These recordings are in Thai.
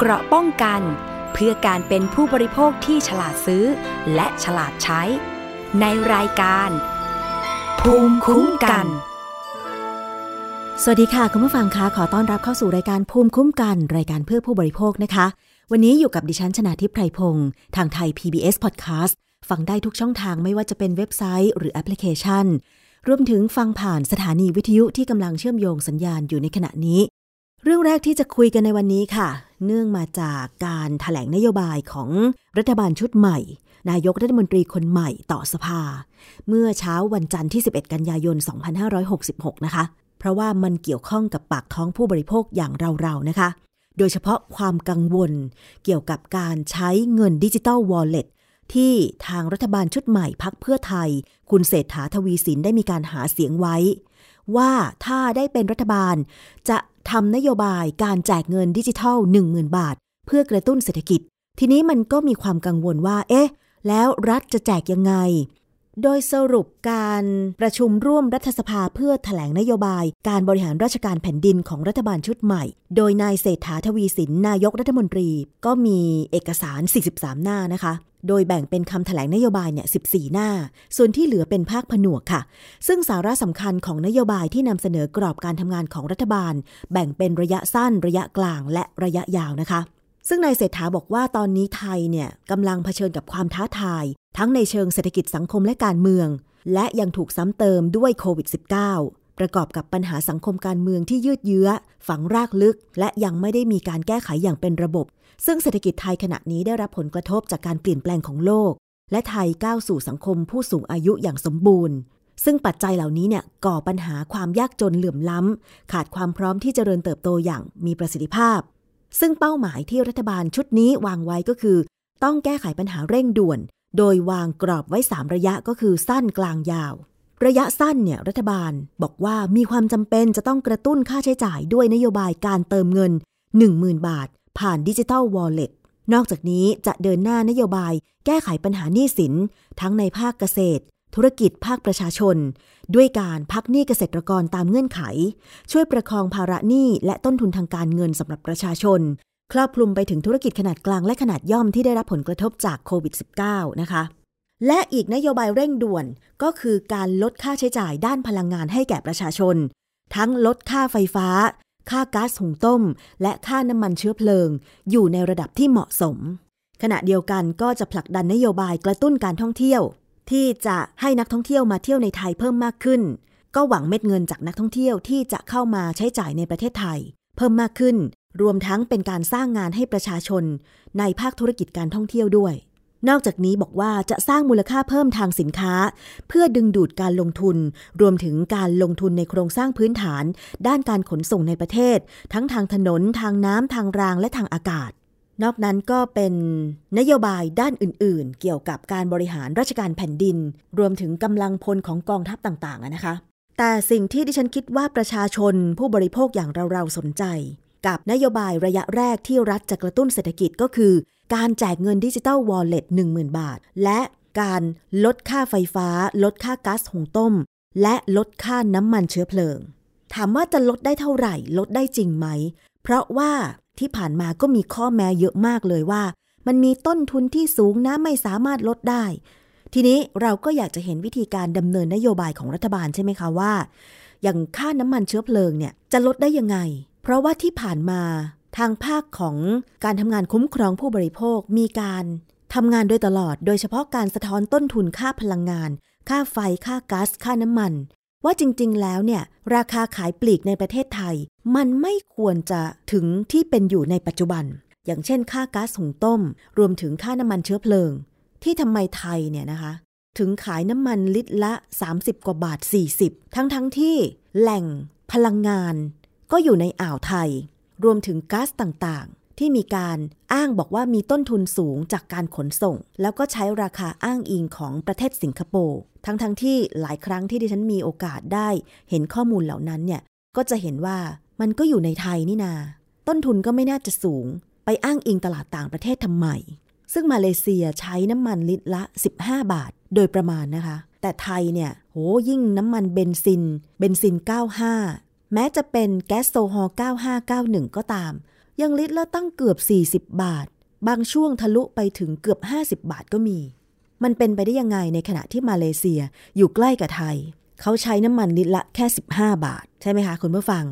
เกราะป้องกัน เพื่อการเป็นผู้บริโภคที่ฉลาดซื้อ และฉลาดใช้ ในรายการ ภูมิคุ้มกัน สวัสดีค่ะ คุณผู้ฟังคะขอต้อนรับเข้าสู่รายการภูมิคุ้มกัน รายการเพื่อผู้บริโภคนะคะ วันนี้อยู่กับดิฉันชนาทิพไพรพงศ์ทางไทย PBS Podcast ฟังได้ทุกช่องทางไม่ว่าจะเป็นเว็บไซต์หรือแอปพลิเคชัน รวมถึงฟังผ่านสถานีวิทยุที่กำลังเชื่อมโยงสัญญาณอยู่ในขณะนี้ เรื่องแรกที่จะคุยกันในวันนี้ค่ะ เนื่องมาจากการถแถลงนโยบายของรัฐบาลชุดใหม่ นายกรัฐมนตรีคนใหม่ต่อสภา เมื่อเช้าวันจันทร์ที่ 11 กันยายน 2566 นะคะ เพราะว่ามันเกี่ยวข้องกับปากท้องผู้บริโภคอย่างเราๆนะคะ โดยเฉพาะความกังวลเกี่ยวกับการใช้เงินดิจิตอลวอลเล็ตที่ทางรัฐบาลชุดใหม่พรรคเพื่อไทย คุณเศรษฐาทวีสินได้มีการหาเสียงไว้ ว่าถ้าได้เป็นรัฐบาลจะ ทำนโยบายการแจกเงินดิจิทัล 10,000 บาท เพื่อกระตุ้นเศรษฐกิจ ทีนี้มันก็มีความกังวลว่า เอ๊ะ แล้วรัฐจะแจกยังไง โดยสรุปการประชุมร่วมรัฐสภาเพื่อถแถลงนโยบายการบริหารราชการแผ่นดินของรัฐบาลชุดใหม่ โดยนายเศรษฐาทวีสินนายกรัฐมนตรี ก็มีเอกสาร 43 หน้านะคะ โดยแบ่งเป็นคำถแถลงนโยบายเนี่ย14 หน้า ส่วนที่เหลือเป็นภาคผนวกค่ะ ซึ่งสาระสำคัญของนโยบายที่นำเสนอกรอบการทำงานของรัฐบาล แบ่งเป็นระยะสั้น ระยะกลาง และระยะยาวนะคะ ซึ่งนายเศรษฐาบอกว่าตอนนี้ไทยเนี่ยกำลังเผชิญกับความท้าทาย ทั้งในเชิงเศรษฐกิจสังคมและการเมือง และยังถูกซ้ำเติมด้วยโควิด -19 ประกอบกับปัญหาสังคมการเมืองที่ยืดเยื้อ ฝังรากลึก และยังไม่ได้มีการแก้ไขอย่างเป็นระบบ ซึ่งเศรษฐกิจไทยขณะนี้ได้รับผลกระทบจากการเปลี่ยนแปลงของโลก และไทยก้าวสู่สังคมผู้สูงอายุอย่างสมบูรณ์ ซึ่งปัจจัยเหล่านี้เนี่ยก่อปัญหาความยากจนเหลื่อมล้ำ ขาดความพร้อมที่จเจริญเติบโตอย่างมีประสิทธิภาพ ซึ่งเป้าหมายที่รัฐบาลชุดนี้วางไว้ก็คือ ต้องแก้ไขปัญหาเร่งด่วน โดยวางกรอบไว้ 3 ระยะก็คือสั้นกลางยาว ระยะสั้นเนี่ยรัฐบาลบอกว่ามีความจำเป็นจะต้องกระตุ้นค่าใช้จ่ายด้วยนโยบายการเติมเงิน 10,000 บาท ผ่านดิจิทัลวอลเล็ตนอกจากนี้จะเดินหน้านโยบาย แก้ไขปัญหาหนี้สิน ทั้งในภาคเกษตร ธุรกิจภาคประชาชน ด้วยการพักหนี้เกษตรกรตามเงื่อนไข ช่วยประคองภาระหนี้และต้นทุนทางการเงินสำหรับประชาชน ครอบคลุมไปถึงธุรกิจขนาดกลางและขนาดย่อมที่ได้รับผลกระทบจากโควิด -19 นะคะ และอีกนโยบายเร่งด่วนก็คือการลดค่าใช้จ่ายด้านพลังงานให้แก่ประชาชน ทั้งลดค่าไฟฟ้า ค่าก๊าซหุงต้ม และค่าน้ำมันเชื้อเพลิง อยู่ในระดับที่เหมาะสม ขณะเดียวกันก็จะผลักดันนโยบายกระตุ้นการท่องเที่ยว ที่จะให้นักท่องเที่ยวมาเที่ยวในไทยเพิ่มมากขึ้น ก็หวังเม็ดเงินจากนักท่องเที่ยวที่จะเข้ามาใช้จ่ายในประเทศไทย เพิ่มมากขึ้น รวมทั้งเป็นการสร้างงานให้ประชาชน ในภาคธุรกิจการท่องเที่ยวด้วย นอกจากนี้บอกว่าจะสร้างมูลค่าเพิ่มทางสินค้า เพื่อดึงดูดการลงทุน รวมถึงการลงทุนในโครงสร้างพื้นฐาน ด้านการขนส่งในประเทศ ทั้งทางถนน ทางน้ำทางรางและทางอากาศ นอกนั้นก็เป็นนโยบายด้านอื่น ๆ เกี่ยวกับการบริหารราชการแผ่นดิน รวมถึงกำลังพลของกองทัพต่าง ๆ นะคะแต่สิ่งที่ดิฉันคิดว่าประชาชนผู้บริโภคอย่างเรา ๆ สนใจ กับนโยบายระยะแรกที่รัฐจะกระตุ้นเศรษฐกิจก็คือ การแจกเงินดิจิตอลวอลเล็ต10,000 บาท และการลดค่าไฟฟ้า ลดค่าก๊าซหุงต้ม และลดค่าน้ำมันเชื้อเพลิง ถามว่าจะลดได้เท่าไหร่ ลดได้จริงไหม เพราะว่าที่ผ่านมาก็มีข้อแม้เยอะมากเลยว่า มันมีต้นทุนที่สูงนะไม่สามารถลดได้ ทีนี้เราก็อยากจะเห็นวิธีการดำเนินนโยบายของรัฐบาลใช่ไหมคะว่า อย่างค่าน้ำมันเชื้อเพลิงเนี่ยจะลดได้ยังไง เพราะว่าที่ผ่านมา ทางภาคของการทำงานคุ้มครองผู้บริโภคมีการทำงานโดยตลอด โดยเฉพาะการสะท้อนต้นทุนค่าพลังงาน ค่าไฟ ค่าก๊าซ ค่าน้ำมัน ว่าจริง ๆ แล้วเนี่ย ราคาขายปลีกในประเทศไทย มันไม่ควรจะถึงที่เป็นอยู่ในปัจจุบัน อย่างเช่น ค่าก๊าซหุงต้ม รวมถึงค่าน้ำมันเชื้อเพลิง ที่ทำไมไทยเนี่ยนะคะ ถึงขายน้ำมันลิตรละ 30 กว่าบาท 40 ทั้งๆทที่แหล่งพลังงาน ก็อยู่ในอ่าวไทย รวมถึงก๊าซต่างๆ ที่มีการอ้างบอกว่ามีต้นทุนสูงจากการขนส่ง แล้วก็ใช้ราคาอ้างอิงของประเทศสิงคโปร์ทั้งๆทที่หลายครั้งที่ดิฉันมีโอกาสได้ เห็นข้อมูลเหล่านั้นเนี่ยก็จะเห็นว่ามันก็อยู่ในไทยนี่นา ต้นทุนก็ไม่น่าจะสูง ไปอ้างอิงตลาดต่างประเทศทำไม ซึ่งมาเลเซียใช้น้ำมันลิตรละ 15 บาท โดยประมาณนะคะ แต่ไทยเนี่ย โหยิ่งน้ำมันเบนซิน เบนซิน 95 แม้จะเป็นแก๊สโซฮอล์ 95 91 ก็ตาม ยังลิตรละตั้งเกือบ 40 บาท บางช่วงทะลุไปถึงเกือบ 50 บาทก็มี มันเป็นไปได้ยังไงในขณะที่มาเลเซียอยู่ใกล้กับไทย เขาใช้น้ำมันลิตรละแค่ 15 บาท ใช่ไหมคะคุณผู้ฟัง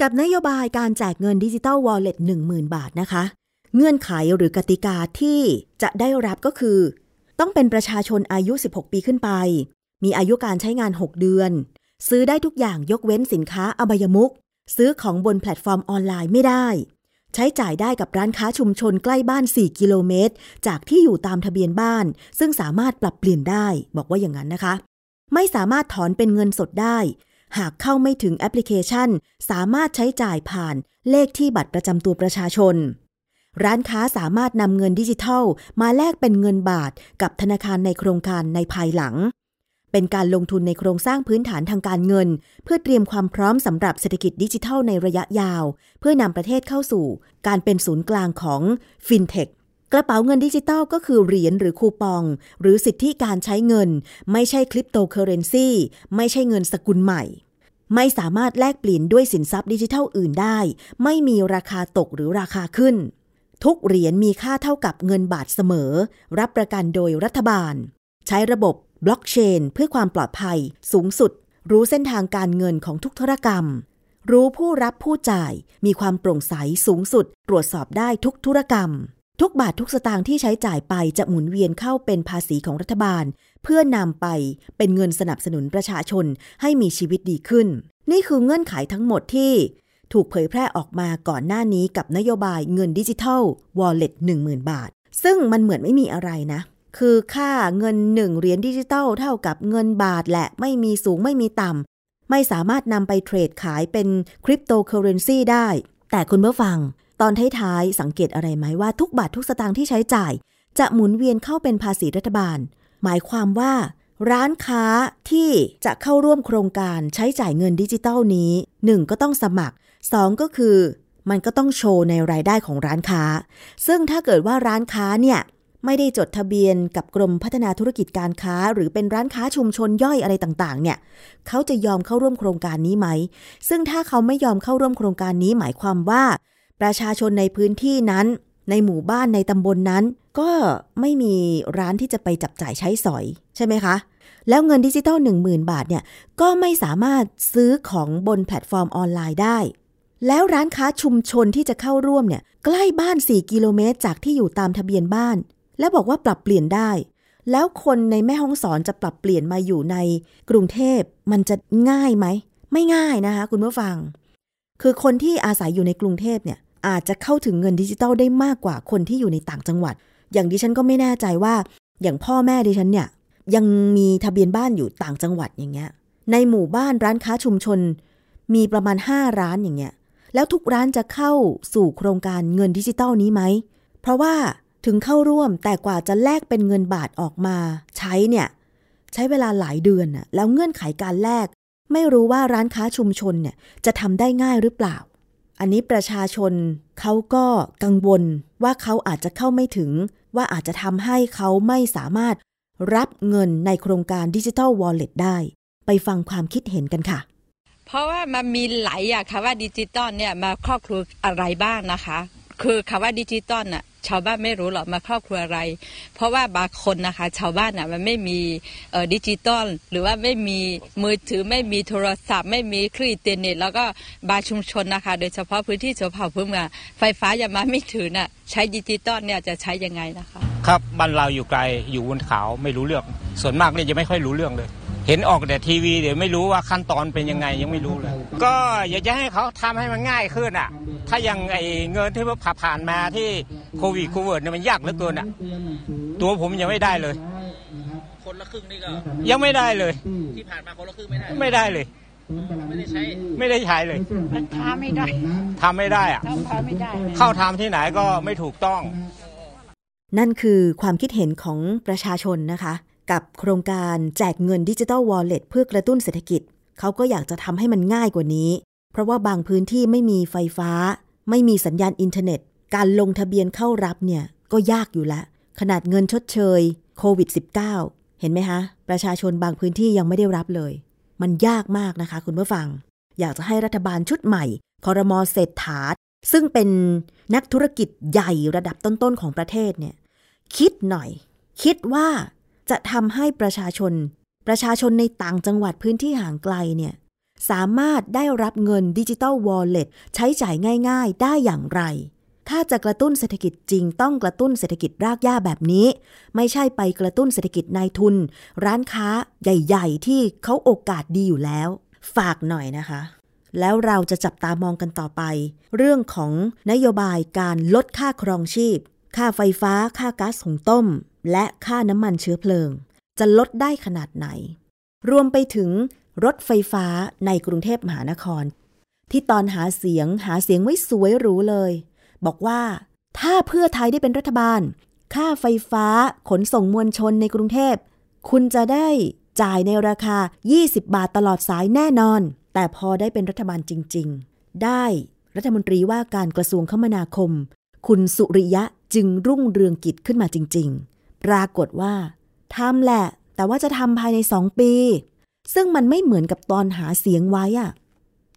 กับนโยบายการแจกเงินดิจิตอลวอลเล็ต10,000 บาทนะคะ เงื่อนไขหรือกติกาที่จะได้รับก็คือ ต้องเป็นประชาชนอายุ 16 ปีขึ้นไป มีอายุการใช้งาน 6 เดือน ซื้อได้ทุกอย่างยกเว้นสินค้าอบายมุก ซื้อของบนแพลตฟอร์มออนไลน์ไม่ได้ ใช้จ่ายได้กับร้านค้าชุมชนใกล้บ้าน 4 กิโลเมตร จากที่อยู่ตามทะเบียนบ้าน ซึ่งสามารถปรับเปลี่ยนได้ บอกว่าอย่างนั้นนะคะ ไม่สามารถถอนเป็นเงินสดได้ หากเข้าไม่ถึงแอปพลิเคชัน สามารถใช้จ่ายผ่านเลขที่บัตรประจำตัวประชาชนร้านค้าสามารถนำเงินดิจิทัล มาแลกเป็นเงินบาทกับธนาคารในโครงการในภายหลัง เป็นการลงทุนในโครงสร้างพื้นฐานทางการเงิน เพื่อเตรียมความพร้อมสำหรับเศรษฐกิจดิจิทัลในระยะยาว เพื่อนำประเทศเข้าสู่ การเป็นศูนย์กลางของฟินเทคกระเป๋าเงินดิจิทัลก็คือเหรียญหรือคูปอง หรือสิทธิการใช้เงิน ไม่ใช่คริปโตเคอเรนซีไม่ใช่เงินสกุลใหม่ ไม่สามารถแลกเปลี่ยนด้วยสินทรัพย์ดิจิทัลอื่นได้ ไม่มีราคาตกหรือราคาขึ้น ทุกเหรียญมีค่าเท่ากับเงินบาทเสมอ รับประกันโดยรัฐบาล ใช้ระบบ บล็อกเชนเพื่อความปลอดภัยสูงสุด รู้เส้นทางการเงินของทุกธุรกรรม รู้ผู้รับผู้จ่าย มีความโปร่งใสสูงสุด ตรวจสอบได้ทุกธุรกรรม ทุกบาททุกสตางค์ที่ใช้จ่ายไปจะหมุนเวียนเข้าเป็นภาษีของรัฐบาล เพื่อนำไปเป็นเงินสนับสนุนประชาชนให้มีชีวิตดีขึ้น นี่คือเงื่อนไขทั้งหมดที่ถูกเผยแพร่ออกมาก่อนหน้านี้กับนโยบายเงินดิจิทัลวอลเล็ต10,000 บาท ซึ่งมันเหมือนไม่มีอะไรนะ คือค่าเงินหนึ่งเหรียญดิจิตอลเท่ากับเงินบาทแหละ ไม่มีสูงไม่มีต่ำ ไม่สามารถนำไปเทรดขายเป็นคริปโตเคอเรนซีได้ แต่คุณเมื่อฟัง ตอนท้ายๆ สังเกตอะไรไหมว่าทุกบาททุกสตางค์ที่ใช้จ่าย จะหมุนเวียนเข้าเป็นภาษีรัฐบาล หมายความว่า ร้านค้าที่จะเข้าร่วมโครงการใช้จ่ายเงินดิจิตอลนี้ 1 ก็ต้องสมัคร 2 ก็คือมันก็ต้องโชว์ในรายได้ของร้านค้า ซึ่งถ้าเกิดว่าร้านค้าเนี่ย ไม่ได้จดทะเบียนกับกรมพัฒนาธุรกิจการค้า หรือเป็นร้านค้าชุมชนย่อยอะไรต่างๆ เนี่ยเขาจะยอมเข้าร่วมโครงการนี้ไหม ซึ่งถ้าเขาไม่ยอมเข้าร่วมโครงการนี้หมายความว่า ประชาชนในพื้นที่นั้น ในหมู่บ้านในตำบลนั้น ก็ไม่มีร้านที่จะไปจับจ่ายใช้สอยใช่ไหมคะ แล้วเงินดิจิตอล10,000 บาทเนี่ยก็ไม่สามารถซื้อของบนแพลตฟอร์มออนไลน์ได้แล้วร้านค้าชุมชนที่จะเข้าร่วมเนี่ยใกล้บ้าน 4 กิโลเมตร จากที่อยู่ตามทะเบียนบ้าน และบอกว่าปรับเปลี่ยนได้ แล้วคนในแม่ฮ่องสอนจะปรับเปลี่ยนมาอยู่ในกรุงเทพมันจะง่ายไหม ไม่ง่ายนะคะ คุณผู้ฟัง คือคนที่อาศัยอยู่ในกรุงเทพเนี่ยอาจจะเข้าถึงเงินดิจิตอลได้มากกว่าคนที่อยู่ในต่างจังหวัด อย่างดิฉันก็ไม่แน่ใจว่า อย่างพ่อแม่ดิฉันเนี่ยยังมีทะเบียนบ้านอยู่ต่างจังหวัดอย่างเงี้ย ในหมู่บ้านร้านค้าชุมชน มีประมาณ 5 ร้านอย่างเงี้ย แล้วทุกร้านจะเข้าสู่โครงการเงินดิจิตอลนี้ไหม เพราะว่า ถึงเข้าร่วมแต่กว่าจะแลกเป็นเงินบาทออกมา ใช้เนี่ย ใช้เวลาหลายเดือนน่ะแล้วเงื่อนไขการแลกไม่รู้ว่าร้านค้าชุมชนเนี่ยจะทำได้ง่ายหรือเปล่า อันนี้ประชาชนเขาก็กังวลว่าเขาอาจจะเข้าไม่ถึง ว่าอาจจะทำให้เขาไม่สามารถรับเงินในโครงการดิจิทัลวอลเล็ตได้ ไปฟังความคิดเห็นกันค่ะ เพราะว่ามันมีหลายอย่างค่ะว่าดิจิตอลเนี่ยมาครอบคลุมอะไรบ้างนะคะ คือคำว่าดิจิตอลน่ะ ชาวบ้านไม่รู้หรอกมาครอบคลุมอะไร เพราะว่าบางคนนะคะ ชาวบ้านอะมันไม่มีดิจิตอลหรือว่าไม่มีมือถือไม่มีโทรศัพท์ ไม่มีคลื่นอินเทอร์เน็ต แล้วก็บางชุมชนนะคะ โดยเฉพาะพื้นที่ชนเผ่าพื้นเมืองไฟฟ้ายังมาไม่ถึงน่ะใช้ดิจิตอลเนี่ยจะใช้ยังไงนะคะ ครับบ้านเราอยู่ไกลอยู่บนเขาไม่รู้เรื่อง ส่วนมากเนี่ยจะไม่ค่อยรู้เรื่องเลย เห็นออกแต่ทีวีเดี๋ยวไม่รู้ว่าขั้นตอนเป็นยังไงยังไม่รู้เลย ก็อยากจะให้เขาทำให้มันง่ายขึ้นอะ ถ้ายังไอเงินที่ผ่าผ่านมาที่โควิดโควิดเนี่ยมันยากเหลือเกินอะ ตัวผมยังไม่ได้เลย คนละครึ่งนี่ก็ยังไม่ได้เลย ที่ผ่านมาคนละครึ่งไม่ได้ไม่ได้เลย ไม่ได้ใช้ไม่ได้ใช้เลย มันทำไม่ได้ทำไม่ได้อะทำไม่ได้เข้าทำที่ไหนก็ไม่ถูกต้อง นั่นคือความคิดเห็นของประชาชนนะคะ กับโครงการแจกเงินดิจิทัลวอลเล็ตเพื่อกระตุ้นเศรษฐกิจ เขาก็อยากจะทำให้มันง่ายกว่านี้ เพราะว่าบางพื้นที่ไม่มีไฟฟ้า ไม่มีสัญญาณอินเทอร์เน็ต การลงทะเบียนเข้ารับเนี่ยก็ยากอยู่แล้วขนาดเงินชดเชยโควิด -19 เห็นไหมคะ ประชาชนบางพื้นที่ยังไม่ได้รับเลย มันยากมากนะคะ คุณผู้ฟัง อยากจะให้รัฐบาลชุดใหม่คอรมอเศรษฐาซึ่งเป็นนักธุรกิจใหญ่ระดับต้นๆของประเทศเนี่ยคิดหน่อย คิดว่า จะทำให้ประชาชน ประชาชนในต่างจังหวัดพื้นที่ห่างไกลเนี่ยสามารถได้รับเงินดิจิตอลวอลเล็ตใช้จ่ายง่าย ๆ ได้อย่างไร ถ้าจะกระตุ้นเศรษฐกิจจริงต้องกระตุ้นเศรษฐกิจรากหญ้าแบบนี้ ไม่ใช่ไปกระตุ้นเศรษฐกิจนายทุน ร้านค้าใหญ่ ๆ ที่เขาโอกาสดีอยู่แล้ว ฝากหน่อยนะคะ แล้วเราจะจับตามองกันต่อไป เรื่องของนโยบายการลดค่าครองชีพ ค่าไฟฟ้า ค่าก๊าซหุงต้ม และค่าน้ำมันเชื้อเพลิง จะลดได้ขนาดไหน รวมไปถึงรถไฟฟ้าในกรุงเทพมหานคร ที่ตอนหาเสียงหาเสียงไว้สวยหรูเลย บอกว่าถ้าเพื่อไทยได้เป็นรัฐบาล ค่าไฟฟ้าขนส่งมวลชนในกรุงเทพ คุณจะได้จ่ายในราคา 20 บาทตลอดสายแน่นอน แต่พอได้เป็นรัฐบาลจริง ๆ ได้รัฐมนตรีว่าการกระทรวงคมนาคม คุณสุริยะจึงรุ่งเรืองกิจขึ้นมาจริงๆ ปรากฏว่าทำแหละ แต่ว่าจะทำภายในสองปี ซึ่งมันไม่เหมือนกับตอนหาเสียงไว้อะ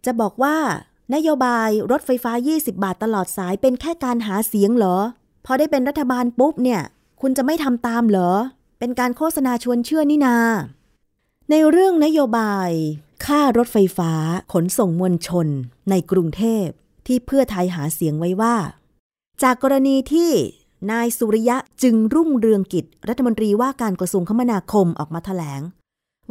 จะบอกว่านโยบายรถไฟฟ้า 20 บาทตลอดสายเป็นแค่การหาเสียงเหรอ พอได้เป็นรัฐบาลปุ๊บเนี่ย คุณจะไม่ทำตามเหรอ เป็นการโฆษณาชวนเชื่อนี่นา ในเรื่องนโยบาย ค่ารถไฟฟ้าขนส่งมวลชนในกรุงเทพที่เพื่อไทยหาเสียงไว้ว่า จากกรณีที่ นายสุริยะจึงรุ่งเรืองกิจ รัฐมนตรีว่าการกระทรวงคมนาคมออกมาถแถลง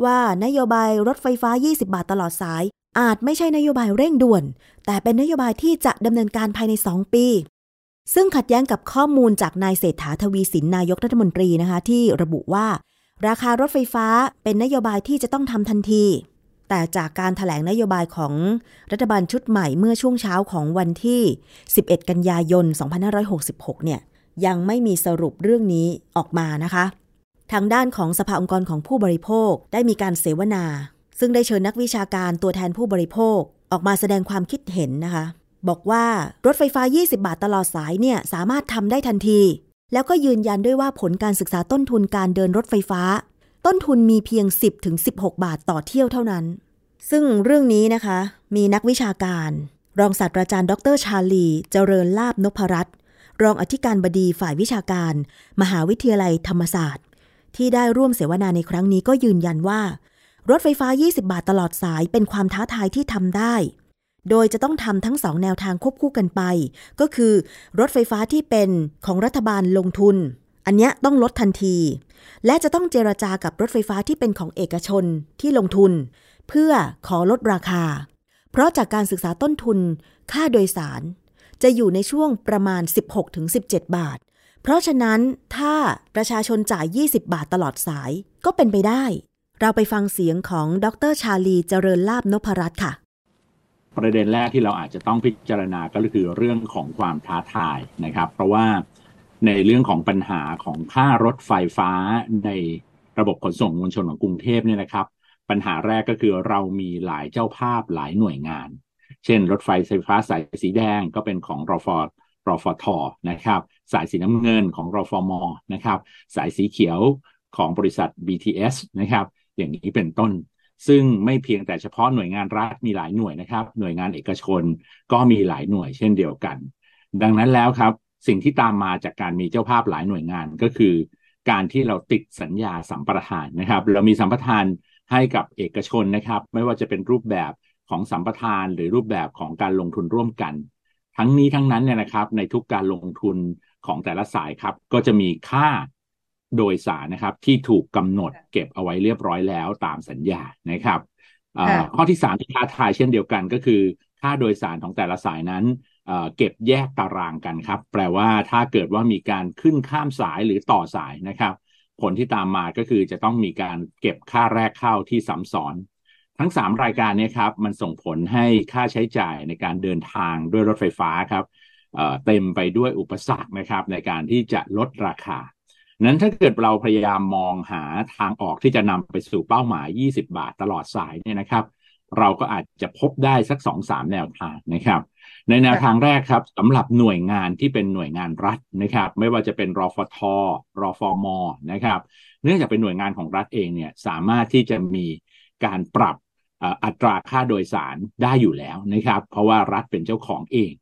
ว่านโยบายรถไฟฟ้า 20 บาทตลอดสาย อาจไม่ใช่นโยบายเร่งด่วน แต่เป็นนโยบายที่จะดำเนินการภายใน 2 ปี ซึ่งขัดแย้งกับข้อมูลจากนายเศรษฐาทวีสินนายกรัฐมนตรีนะคะ ที่ระบุว่า ราคารถไฟฟ้าเป็นนโยบายที่จะต้องทำทันที แต่จากการถแถลงนโยบายของรัฐบาลชุดใหม่เมื่อช่วงเช้าของวันที่ 11 กันยายน 2566 เนี่ย ยังไม่มีสรุปเรื่องนี้ออกมานะคะ ทางด้านของสภาองค์กรของผู้บริโภคได้มีการเสวนา ซึ่งได้เชิญนักวิชาการตัวแทนผู้บริโภค ออกมาแสดงความคิดเห็นนะคะ บอกว่ารถไฟฟ้า 20 บาทตลอดสายเนี่ยสามารถทำได้ทันที แล้วก็ยืนยันด้วยว่าผลการศึกษาต้นทุนการเดินรถไฟฟ้า ต้นทุนมีเพียง 10ถึง16 บาทต่อเที่ยวเท่านั้น ซึ่งเรื่องนี้นะคะ มีนักวิชาการ รองศาสตราจารย์ ดรชาลี เจริญลาบนพรัตน์ รองอธิการบดีฝ่ายวิชาการ มหาวิทยาลัยธรรมศาสตร์ ที่ได้ร่วมเสวนาในครั้งนี้ก็ยืนยันว่า รถไฟฟ้า 20 บาทตลอดสายเป็นความท้าทายที่ทำได้ โดยจะต้องทำทั้งสองแนวทางควบคู่กันไป ก็คือ รถไฟฟ้าที่เป็นของรัฐบาลลงทุน อันเนี้ยต้องลดทันที และจะต้องเจรจากับรถไฟฟ้าที่เป็นของเอกชนที่ลงทุน เพื่อขอลดราคา เพราะจากการศึกษาต้นทุน ค่าโดยสาร จะอยู่ในช่วงประมาณ 16-17 บาท เพราะฉะนั้นถ้าประชาชนจ่าย 20 บาทตลอดสายก็เป็นไปได้ เราไปฟังเสียงของดรชาลีเจริญลาบนพรัตน์ค่ะ ประเด็นแรกที่เราอาจจะต้องพิจารณาก็คือเรื่องของความท้าทายนะครับ เพราะว่าในเรื่องของปัญหาของค่ารถไฟฟ้าในระบบขนส่งมวลชนของกรุงเทพเนี่ยนะครับ ปัญหาแรกก็คือเรามีหลายเจ้าภาพหลายหน่วยงาน เช่น รถไฟไฟฟ้าสายสีแดงก็เป็นของรอฟอรอฟอทนะครับ สายสีน้ำเงินของรอฟอมนะครับ สายสีเขียวของบริษัท BTS นะครับ อย่างนี้เป็นต้น ซึ่งไม่เพียงแต่เฉพาะหน่วยงานรัฐมีหลายหน่วยนะครับ หน่วยงานเอกชนก็มีหลายหน่วยเช่นเดียวกัน ดังนั้นแล้วครับ สิ่งที่ตามมาจากการมีเจ้าภาพหลายหน่วยงานก็คือ การที่เราติดสัญญาสัมปทานนะครับ เรามีสัมปทานให้กับเอกชนนะครับ ไม่ว่าจะเป็นรูปแบบ ของสัมปทานหรือรูปแบบของการลงทุนร่วมกัน ทั้งนี้ทั้งนั้นเนี่ยนะครับ ในทุกการลงทุนของแต่ละสายครับ ก็จะมีค่าโดยสารนะครับ ที่ถูกกำหนดเก็บเอาไว้เรียบร้อยแล้วตามสัญญานะครับข้อที่สามที่ท้าทายเช่นเดียวกันก็คือ ค่าโดยสารของแต่ละสายนั้นเก็บแยกตารางกันครับ แปลว่าถ้าเกิดว่ามีการขึ้นข้ามสายหรือต่อสายนะครับ ผลที่ตามมาก็คือจะต้องมีการเก็บค่าแรกเข้าที่ซ้ำซ้อน ทั้ง 3 รายการนี้ครับมันส่งผลให้ค่าใช้จ่ายในการเดินทางด้วยรถไฟฟ้าครับเต็มไปด้วยอุปสรรคนะครับในการที่จะลดราคา นั้นถ้าเกิดเราพยายามมองหาทางออกที่จะนำไปสู่เป้าหมาย 20 บาทตลอดสายเนี่ยนะครับ เราก็อาจจะพบได้สัก2-3แนวทางนะครับ ในแนวทางแรกครับสำหรับหน่วยงานที่เป็นหน่วยงานรัฐนะครับ ไม่ว่าจะเป็นรฟทรฟมนะครับ เนื่องจากเป็นหน่วยงานของรัฐเองเนี่ยสามารถที่จะมีการปรับ อัตราค่าโดยสารได้อยู่แล้วนะครับ เพราะว่ารัฐเป็นเจ้าของเอง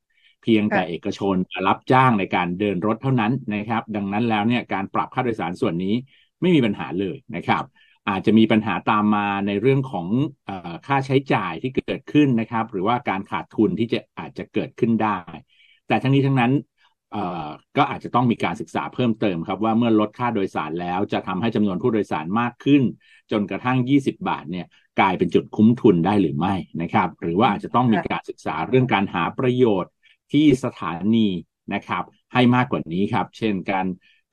เพียงแต่เอกชนรับจ้างในการเดินรถเท่านั้นนะครับ ดังนั้นแล้วเนี่ยการปรับค่าโดยสารส่วนนี้ไม่มีปัญหาเลยนะครับ อาจจะมีปัญหาตามมาในเรื่องของอค่าใช้จ่ายที่เกิดขึ้นนะครับ หรือว่าการขาดทุนที่จะอาจจะเกิดขึ้นได้ แต่ทั้งนี้ทั้งนั้นก็อาจจะต้องมีการศึกษาเพิ่มเติมครับ ว่าเมื่อลดค่าโดยสารแล้วจะทำให้จำนวนผู้โดยสารมากขึ้น จนกระทั่ง 20 บาทเนี่ย กลายเป็นจุดคุ้มทุนได้หรือไม่นะครับ หรือว่าอาจจะต้องมีการศึกษาเรื่องการหาประโยชน์ที่สถานีนะครับ ให้มากกว่านี้ครับ เช่นการ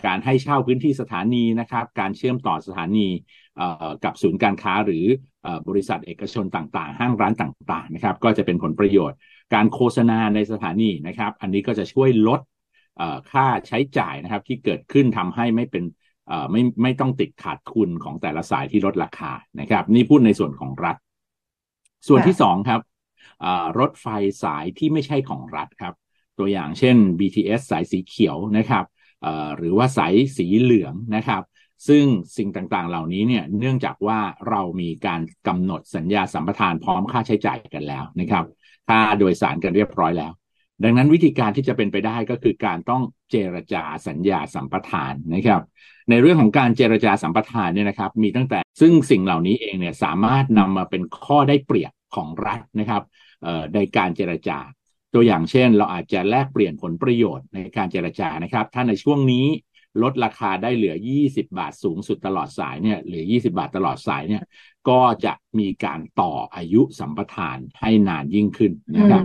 การให้เช่าพื้นที่สถานีนะครับ การเชื่อมต่อสถานีกับศูนย์การค้าหรือบริษัทเอกชนต่างๆ ห้างร้านต่างๆนะครับ ก็จะเป็นผลประโยชน์ การโฆษณาในสถานีนะครับ อันนี้ก็จะช่วยลดค่าใช้จ่ายนะครับ ที่เกิดขึ้นทำให้ไม่เป็น ไม่ไม่ต้องติดขาดทุนของแต่ละสายที่ลดราคานะครับ นี่พูดในส่วนของรัฐ ส่วนที่สองครับรถไฟสายที่ไม่ใช่ของรัฐครับ ตัวอย่างเช่น BTS สายสีเขียวนะครับหรือว่าสายสีเหลืองนะครับ ซึ่งสิ่งต่างๆ เหล่านี้เนี่ยเนื่องจากว่าเรามีการกำหนดสัญญาสัมปทานพร้อมค่าใช้จ่ายกันแล้วนะครับ ค่าโดยสารกันเรียบร้อยแล้ว ดังนั้นวิธีการที่จะเป็นไปได้ก็คือการต้องเจรจาสัญญาสัมปทานนะครับ ในเรื่องของการเจรจาสัมปทานเนี่ยนะครับ มีตั้งแต่ซึ่งสิ่งเหล่านี้เองเนี่ยสามารถนำมาเป็นข้อได้เปรียบของรัฐนะครับในการเจรจา ตัวอย่างเช่น เราอาจจะแลกเปลี่ยนผลประโยชน์ในการเจรจานะครับ ถ้าในช่วงนี้ลดราคาได้เหลือ 20 บาทสูงสุดตลอดสายเนี่ยเหลือ 20 บาทตลอดสายเนี่ย ก็จะมีการต่ออายุสัมปทานให้นานยิ่งขึ้นนะครับ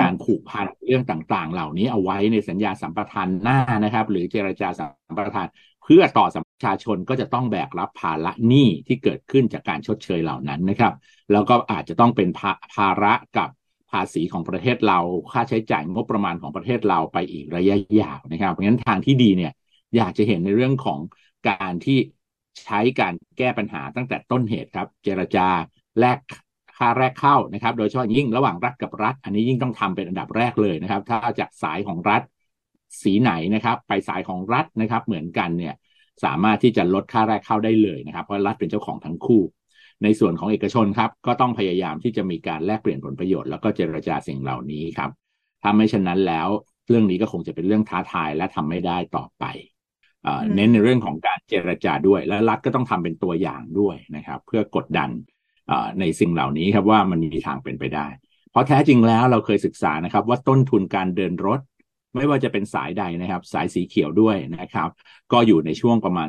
การผูกพันเรื่องต่างๆ เหล่านี้เอาไว้ในสัญญาสัมปทานหน้านะครับ หรือเจรจาสัมปทาน เพื่อต่อสัมประชาชนก็จะต้องแบกรับภาระหนี้ที่เกิดขึ้นจากการชดเชยเหล่านั้นนะครับ แล้วก็อาจจะต้องเป็นภาระกับภาษีของประเทศเราค่าใช้จ่ายงบประมาณของประเทศเราไปอีกระยะยาวนะครับ เพราะฉะนั้นทางที่ดีเนี่ยอยากจะเห็นในเรื่องของการที่ใช้การแก้ปัญหาตั้งแต่ต้นเหตุครับ เจรจาแลก ค่าแรกเข้านะครับ โดยเฉพาะยิ่งระหว่างรัฐกับรัฐ อันนี้ยิ่งต้องทำเป็นอันดับแรกเลยนะครับ ถ้าจากสายของรัฐสีไหนนะครับ ไปสายของรัฐนะครับ เหมือนกันเนี่ยสามารถที่จะลดค่าแรกเข้าได้เลยนะครับ เพราะรัฐเป็นเจ้าของทั้งคู่ ในส่วนของเอกชนครับ ก็ต้องพยายามที่จะมีการแลกเปลี่ยนผลประโยชน์แล้วก็เจรจาสิ่งเหล่านี้ครับถ้าไม่เช่นนั้นแล้วเรื่องนี้ก็คงจะเป็นเรื่องท้าทายและทำไม่ได้ต่อไปเน้นในเรื่องของการเจรจาด้วย และรัฐก็ต้องทำเป็นตัวอย่างด้วยนะครับ เพื่อกดดัน ในสิ่งเหล่านี้ครับว่ามันมีทางเป็นไปได้ เพราะแท้จริงแล้วเราเคยศึกษานะครับว่าต้นทุนการเดินรถ ไม่ว่าจะเป็นสายใดนะครับ สายสีเขียวด้วยนะครับ ก็อยู่ในช่วงประมาณ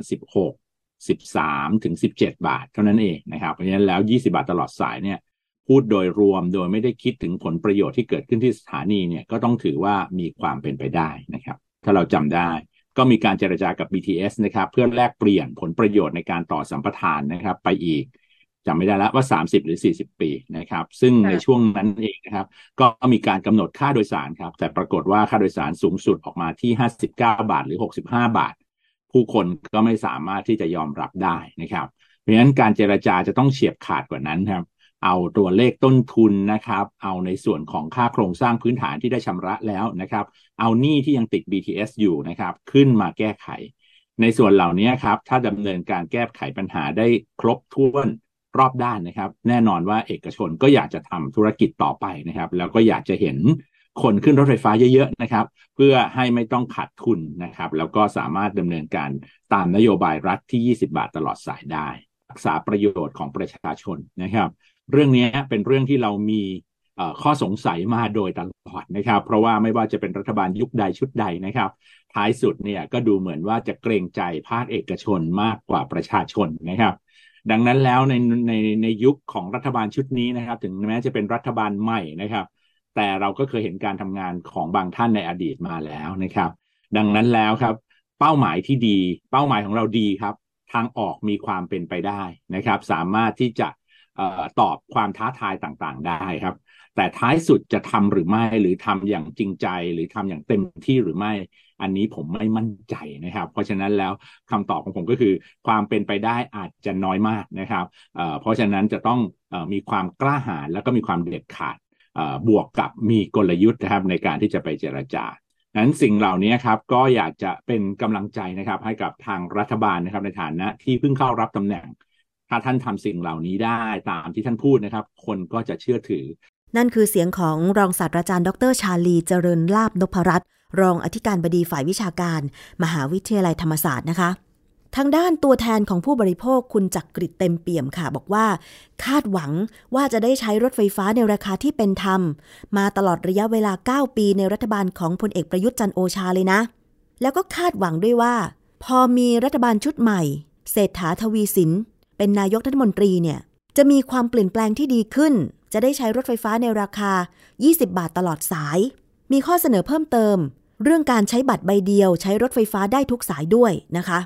16 13ถึง17 บาทเท่านั้นเองนะครับเพราะฉะนั้นแล้ว 20 บาทตลอดสายเนี่ยพูดโดยรวมโดยไม่ได้คิดถึงผลประโยชน์ที่เกิดขึ้นที่สถานีเนี่ยก็ต้องถือว่ามีความเป็นไปได้นะครับ ถ้าเราจำได้ก็มีการเจรจากับ BTS นะครับ เพื่อแลกเปลี่ยนผลประโยชน์ในการต่อสัมปทานนะครับ ไปอีก จำไม่ได้แล้วว่า 30 หรือ 40 ปีนะครับ ซึ่งในช่วงนั้นเองนะครับ ก็มีการกำหนดค่าโดยสารครับ แต่ปรากฏว่าค่าโดยสารสูงสุดออกมาที่ 59 บาทหรือ 65 บาท ผู้คนก็ไม่สามารถที่จะยอมรับได้นะครับ เพราะฉะนั้นการเจรจาจะต้องเฉียบขาดกว่านั้นครับ เอาตัวเลขต้นทุนนะครับ เอาในส่วนของค่าโครงสร้างพื้นฐานที่ได้ชำระแล้วนะครับ เอาหนี้ที่ยังติด BTS อยู่นะครับ ขึ้นมาแก้ไข ในส่วนเหล่านี้ครับ ถ้าดำเนินการแก้ไขปัญหาได้ครบถ้วน รอบด้านนะครับ แน่นอนว่าเอกชนก็อยากจะทำธุรกิจต่อไปนะครับ แล้วก็อยากจะเห็นคนขึ้นรถไฟฟ้าเยอะๆนะครับ เพื่อให้ไม่ต้องขาดทุนนะครับ แล้วก็สามารถดำเนินการตามนโยบายรัฐที่ 20 บาทตลอดสายได้รักษาประโยชน์ของประชาชนนะครับ เรื่องนี้เป็นเรื่องที่เรามีข้อสงสัยมาโดยตลอดนะครับ เพราะว่าไม่ว่าจะเป็นรัฐบาลยุคใดชุดใดนะครับ ท้ายสุดเนี่ยก็ดูเหมือนว่าจะเกรงใจภาคเอกชนมากกว่าประชาชนนะครับ ดังนั้นแล้วในในในยุคของรัฐบาลชุดนี้นะครับ ถึงแม้จะเป็นรัฐบาลใหม่นะครับ แต่เราก็เคยเห็นการทำงานของบางท่านในอดีตมาแล้วนะครับ ดังนั้นแล้วครับ เป้าหมายที่ดี เป้าหมายของเราดีครับ ทางออกมีความเป็นไปได้นะครับ สามารถที่จะตอบความท้าทายต่างๆ ได้ครับ แต่ท้ายสุดจะทำหรือไม่หรือทำอย่างจริงใจ หรือทำอย่างเต็มที่หรือไม่ อันนี้ผมไม่มั่นใจนะครับ เพราะฉะนั้นแล้วคำตอบของผมก็คือ ความเป็นไปได้อาจจะน้อยมากนะครับเพราะฉะนั้นจะต้องมีความกล้าหาญแล้วก็มีความเด็ดขาดบวกกับมีกลยุทธ์นะครับในการที่จะไปเจรจานั้นสิ่งเหล่านี้ครับก็อยากจะเป็นกำลังใจนะครับ ให้กับทางรัฐบาลนะครับในฐานะที่เพิ่งเข้ารับตำแหน่ง ถ้าท่านทำสิ่งเหล่านี้ได้ตามที่ท่านพูดนะครับ คนก็จะเชื่อถือ นั่นคือเสียงของรองศาสตราจารย์ ดรชาลีเจริญลาบนพรัตน์ รองอธิการบดีฝ่ายวิชาการ มหาวิทยาลัยธรรมศาสตร์นะคะ ทางด้านตัวแทนของผู้บริโภคคุณจักกริดเต็มเปี่ยมค่ะ บอกว่า คาดหวังว่าจะได้ใช้รถไฟฟ้าในราคาที่เป็นธรรม มาตลอดระยะเวลา 9 ปีในรัฐบาลของพลเอกประยุทธ์จันโอชาเลยนะ แล้วก็คาดหวังด้วยว่า พอมีรัฐบาลชุดใหม่ เศรษฐาทวีสินเป็นนายกรัฐมนตรีเนี่ยจะมีความเปลี่ยนแปลงที่ดีขึ้น จะได้ใช้รถไฟฟ้าในราคา 20 บาทตลอดสาย มีข้อเสนอเพิ่มเติม เรื่องการใช้บัตรใบเดียวใช้รถไฟฟ้าได้ทุกสายด้วยนะคะ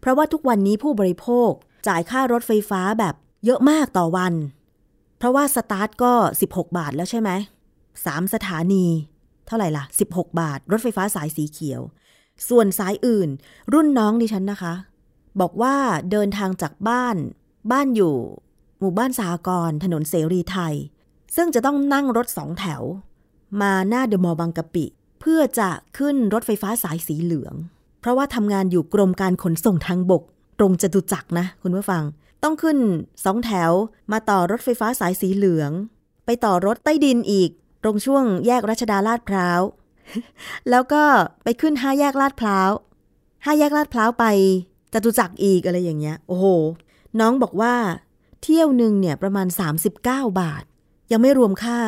เพราะว่าทุกวันนี้ผู้บริโภคจ่ายค่ารถไฟฟ้าแบบเยอะมากต่อวัน เพราะว่าสตาร์ทก็ 16 บาทแล้วใช่ไหมสามสถานี เท่าไหร่ล่ะ 16 บาท รถไฟฟ้าสายสีเขียว ส่วนสายอื่น รุ่นน้องดิฉันนะคะ บอกว่าเดินทางจากบ้าน บ้านอยู่ หมู่บ้านสากรถนนเสรีไทย ซึ่งจะต้องนั่งรถสองแถว มาหน้าเดอะมอลล์บางกะปิ เพื่อจะขึ้นรถไฟฟ้าสายสีเหลือง เพราะว่าทำงานอยู่กรมการขนส่งทางบก ตรงจตุจักรนะคุณผู้ฟัง ต้องขึ้นสองแถวมาต่อรถไฟฟ้าสายสีเหลือง ไปต่อรถใต้ดินอีก ตรงช่วงแยกรัชดาลาดพร้าว แล้วก็ไปขึ้นห้าแยกลาดพร้าวห้าแยกลาดพร้าวไปจตุจักรอีกอะไรอย่างเงี้ย โอ้โห น้องบอกว่าเที่ยวหนึ่งเนี่ยประมาณ 39 บาท ยังไม่รวมค่า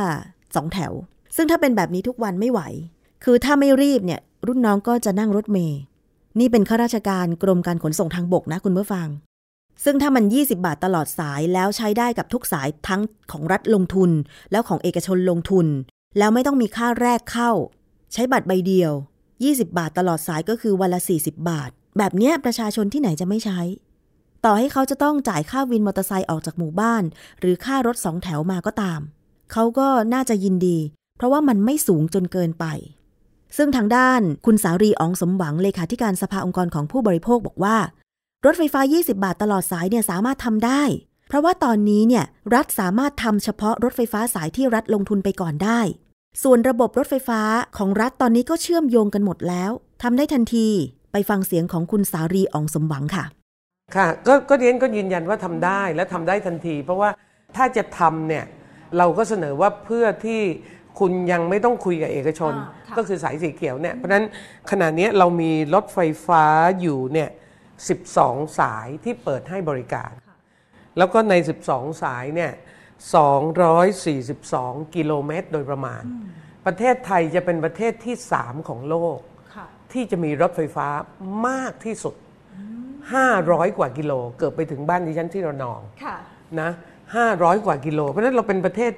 สองแถว ซึ่งถ้าเป็นแบบนี้ทุกวันไม่ไหว คือถ้าไม่รีบเนี่ยรุ่นน้องก็จะนั่งรถเมย์นี่เป็นข้าราชการกรมการขนส่งทางบกนะคุณผู้ฟัง ซึ่งถ้ามัน 20 บาทตลอดสายแล้วใช้ได้กับทุกสายทั้งของรัฐลงทุน แล้วของเอกชนลงทุน แล้วไม่ต้องมีค่าแรกเข้า ใช้บัตรใบเดียว 20 บาทตลอดสายก็คือวันละ 40 บาท แบบเนี้ยประชาชนที่ไหนจะไม่ใช้ ต่อให้เขาจะต้องจ่ายค่าวินมอเตอร์ไซค์ออกจากหมู่บ้าน หรือค่ารถสองแถวมาก็ตาม เขาก็น่าจะยินดี เพราะว่ามันไม่สูงจนเกินไป ซึ่งทางด้านคุณสารีอองสมหวังเลขาธิการสภาองค์กรของผู้บริโภคบอกว่า รถไฟฟ้า 20 บาทตลอดสายเนี่ยสามารถทำได้ เพราะว่าตอนนี้เนี่ยรัฐสามารถทำเฉพาะรถไฟฟ้าสายที่รัฐลงทุนไปก่อนได้ ส่วนระบบรถไฟฟ้าของรัฐตอนนี้ก็เชื่อมโยงกันหมดแล้วทำได้ทันทีไปฟังเสียงของคุณสารีอองสมหวังค่ะค่ะก็ก็เรียนก็ยืนยันว่าทำได้และทำได้ทันที เพราะว่าถ้าจะทำเนี่ยเราก็เสนอว่าเพื่อที่คุณยังไม่ต้องคุยกับเอกชน ก็คือสายสีเขียวเนี่ยเพราะฉะนั้นขณะนี้เรามีรถไฟฟ้าอยู่เนี่ย12 สายที่เปิดให้บริการ แล้วก็ใน 12 สายเนี่ย242 กิโลเมตรโดยประมาณ ประเทศไทยจะเป็นประเทศที่ 3 ของโลก ที่จะมีรถไฟฟ้ามากที่สุด 500 กว่ากิโล เกือบไปถึงบ้านดิฉันที่ระนองนะ500 กว่ากิโล เพราะฉะนั้นเราเป็นประเทศ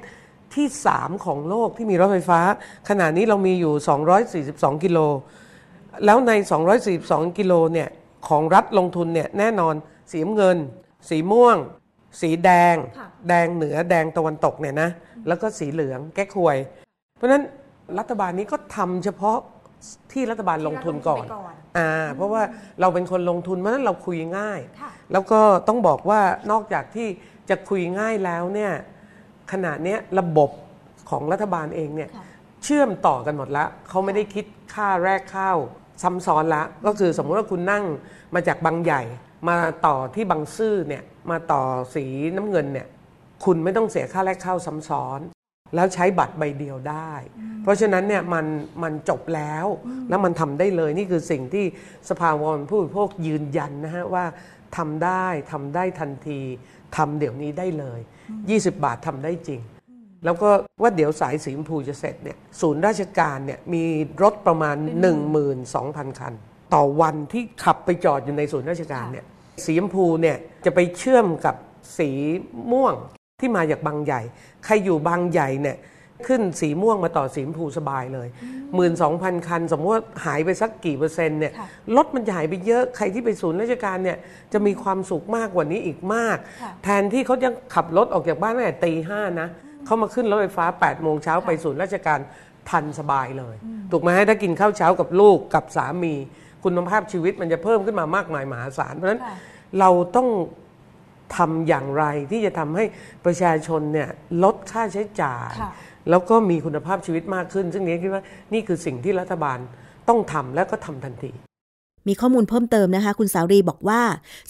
ที่ 3 ของโลกที่มีรถไฟฟ้า ขณะนี้เรามีอยู่ 242 กิโล แล้วใน 242 กิโลเนี่ยของรัฐลงทุนเนี่ยแน่นอนสีน้ำเงิน สีม่วง สีแดง แดงเหนือแดงตะวันตกเนี่ยนะแล้วก็สีเหลืองแก้ควย เพราะฉะนั้นรัฐบาลนี้ก็ทำเฉพาะที่รัฐบาลลงทุนก่อนอ่าเพราะว่าเราเป็นคนลงทุนเพราะฉะนั้นเราคุยง่าย แล้วก็ต้องบอกว่านอกจากที่จะคุยง่ายแล้วเนี่ย ขณะเนี้ยระบบของรัฐบาลเองเนี่ยเชื่อมต่อกันหมดแล้วเขาไม่ได้คิดค่าแรกเข้าซ้ำซ้อนละ ก็คือสมมุติว่าคุณนั่งมาจากบางใหญ่ มาต่อที่บางซื่อเนี่ยมาต่อสีน้ำเงินเนี่ยคุณไม่ต้องเสียค่าแรกเข้าซ้ำซ้อน แล้วใช้บัตรใบเดียวได้ เพราะฉะนั้นเนี่ยมันมันจบแล้วแล้วมันทำได้เลยนี่คือสิ่งที่สภาวรผู้บริโภคยืนยันนะฮะว่าทำได้ทำได้ทันทีทำเดี๋ยวนี้ได้เลย 20 บาททำได้จริง แล้วก็ว่าเดี๋ยวสายสีชมพูจะเสร็จเนี่ยศูนย์ราชการเนี่ยมีรถประมาณ 12,000 คัน ต่อวันที่ขับไปจอดอยู่ในศูนย์ราชการเนี่ยสีชมพูเนี่ยจะไปเชื่อมกับสีม่วงที่มาจากบางใหญ่ ใครอยู่บางใหญ่เนี่ย ขึ้นสีม่วงมาต่อสีชมพูสบายเลย 12,000 คัน สมมติว่าหายไปสักกี่เปอร์เซ็นต์เนี่ยรถมันจะหายไปเยอะใครที่ไปศูนย์ราชการเนี่ยจะมีความสุขมากกว่านี้อีกมาก แทนที่เขาจะขับรถออกจากบ้านตั้งแต่ตีห้านะเขามาขึ้นรถไฟฟ้า8โมงเช้าไปศูนย์ราชการทันสบายเลย ถูกไหมถ้ากินข้าวเช้ากับลูกกับสามี คุณภาพชีวิตมันจะเพิ่มขึ้นมามากมายมหาศาลเพราะฉะนั้นเราต้องทำอย่างไรที่จะทำให้ประชาชนเนี่ยลดค่าใช้จ่าย แล้วก็มีคุณภาพชีวิตมากขึ้น ซึ่งนี้คิดว่านี่คือสิ่งที่รัฐบาลต้องทำและก็ทำทันที มีข้อมูลเพิ่มเติมนะคะ คุณสาวรีบอกว่า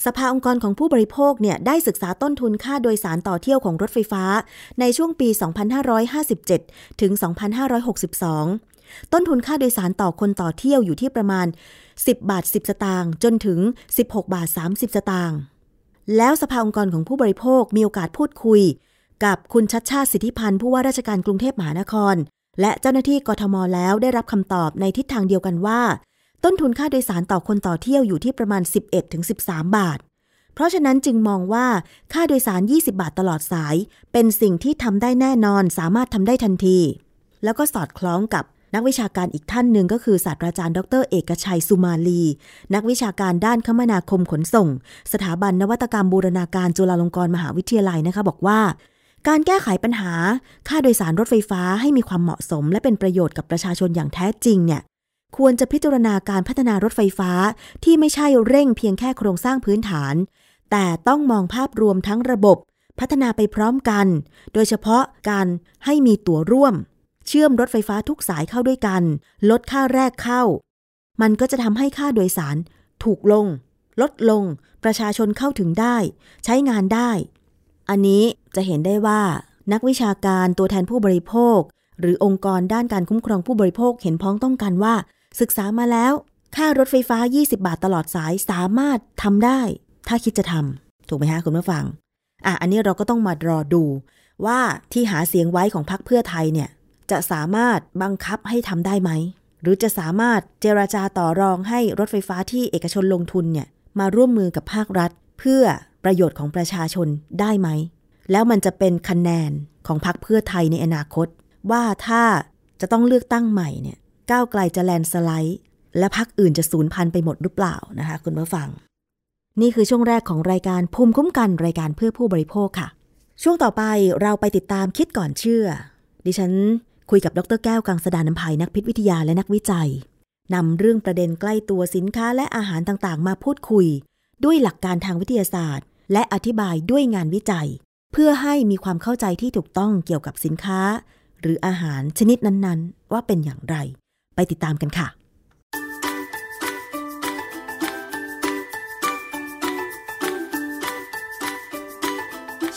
สภาองค์กรของผู้บริโภคเนี่ยได้ศึกษาต้นทุนค่าโดยสารต่อเที่ยวของรถไฟฟ้า ในช่วงปี 2557 ถึง 2562ต้นทุนค่าโดยสารต่อคนต่อเที่ยวอยู่ที่ประมาณ 10 บาท 10 สตางค์จนถึง 16 บาท 30 สตางค์ แล้วสภาองค์กรของผู้บริโภคมีโอกาสพูดคุย กับคุณชัดชาติสิทธิพันธ์ผู้ว่าราชการกรุงเทพมหานคร และเจ้าหน้าที่กทมแล้วได้รับคำตอบในทิศทางเดียวกันว่า ต้นทุนค่าโดยสารต่อคนต่อเที่ยวอยู่ที่ประมาณ 11-13 บาท เพราะฉะนั้นจึงมองว่าค่าโดยสาร 20 บาทตลอดสาย เป็นสิ่งที่ทำได้แน่นอนสามารถทำได้ทันที แล้วก็สอดคล้องกับนักวิชาการอีกท่านหนึ่งก็คือศาสตราจารย์ ดร เอกชัยสุมาลี นักวิชาการด้านคมนาคมขนส่ง สถาบันนวัตกรรมบูรณาการจุฬาลงกรณ์มหาวิทยาลัยนะคะ บอกว่า การแก้ไขปัญหาค่าโดยสารรถไฟฟ้าให้มีความเหมาะสม และเป็นประโยชน์กับประชาชนอย่างแท้จริงเนี่ยควรจะพิจารณาการพัฒนารถไฟฟ้าที่ไม่ใช่เร่งเพียงแค่โครงสร้างพื้นฐาน แต่ต้องมองภาพรวมทั้งระบบ พัฒนาไปพร้อมกัน โดยเฉพาะการให้มีตั๋วร่วม เชื่อมรถไฟฟ้าทุกสายเข้าด้วยกัน ลดค่าแรกเข้า มันก็จะทำให้ค่าโดยสารถูกลง ลดลง ประชาชนเข้าถึงได้ ใช้งานได้ อันนี้จะเห็นได้ว่า นักวิชาการตัวแทนผู้บริโภค หรือองค์กรด้านการคุ้มครองผู้บริโภคเห็นพ้องต้องกันว่า ศึกษามาแล้ว ค่ารถไฟฟ้า 20 บาทตลอดสายสามารถทำได้ ถ้าคิดจะทำถูกไหมฮะคุณผู้ฟังอะอันนี้เราก็ต้องมารอดูว่าที่หาเสียงไว้ของพรรคเพื่อไทยเนี่ยจะสามารถบังคับให้ทำได้ไหม หรือจะสามารถเจราจาต่อรองให้รถไฟฟ้าที่เอกชนลงทุนเนี่ยมาร่วมมือกับภาครัฐ เพื่อ ประโยชน์ของประชาชนได้ไหม แล้วมันจะเป็นคะแนนของพรรคเพื่อไทยในอนาคต ว่าถ้าจะต้องเลือกตั้งใหม่เนี่ยก้าวไกลจะแลนสไลด์ และพรรคอื่นจะสูญพันธุ์ไปหมดหรือเปล่านะคะคุณผู้ฟัง นี่คือช่วงแรกของรายการภูมิคุ้มกันรายการเพื่อผู้บริโภคค่ะ ช่วงต่อไปเราไปติดตามคิดก่อนเชื่อ ดิฉันคุยกับดรแก้วกังสดานนภัยนักพิษวิทยาและนักวิจัยนำเรื่องประเด็นใกล้ตัวสินค้าและอาหารต่างๆ มาพูดคุย ด้วยหลักการทางวิทยาศาสตร์ และอธิบายด้วยงานวิจัย เพื่อให้มีความเข้าใจที่ถูกต้องเกี่ยวกับสินค้า หรืออาหารชนิดนั้นๆ ว่าเป็นอย่างไร ไปติดตามกันค่ะ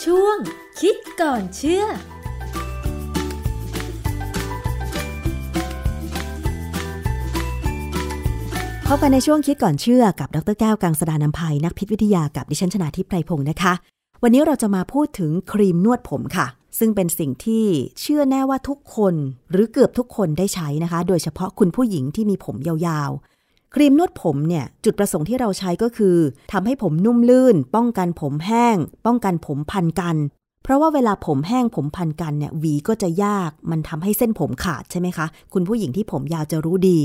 ช่วงคิดก่อนเชื่อ พบกันในช่วงคิดก่อนเชื่อกับดรแก้วกังสดานนภัยนักพิษวิทยากับดิฉันชนาทิพไพรพงศ์นะคะ วันนี้เราจะมาพูดถึงครีมนวดผมค่ะ ซึ่งเป็นสิ่งที่เชื่อแน่ว่าทุกคน หรือเกือบทุกคนได้ใช้นะคะ โดยเฉพาะคุณผู้หญิงที่มีผมยาวๆ ครีมนวดผมเนี่ยจุดประสงค์ที่เราใช้ก็คือทำให้ผมนุ่มลื่น ป้องกันผมแห้ง ป้องกันผมพันกัน เพราะว่าเวลาผมแห้งผมพันกันเนี่ยหวีก็จะยาก มันทำให้เส้นผมขาดใช่ไหมคะ คุณผู้หญิงที่ผมยาวจะรู้ดี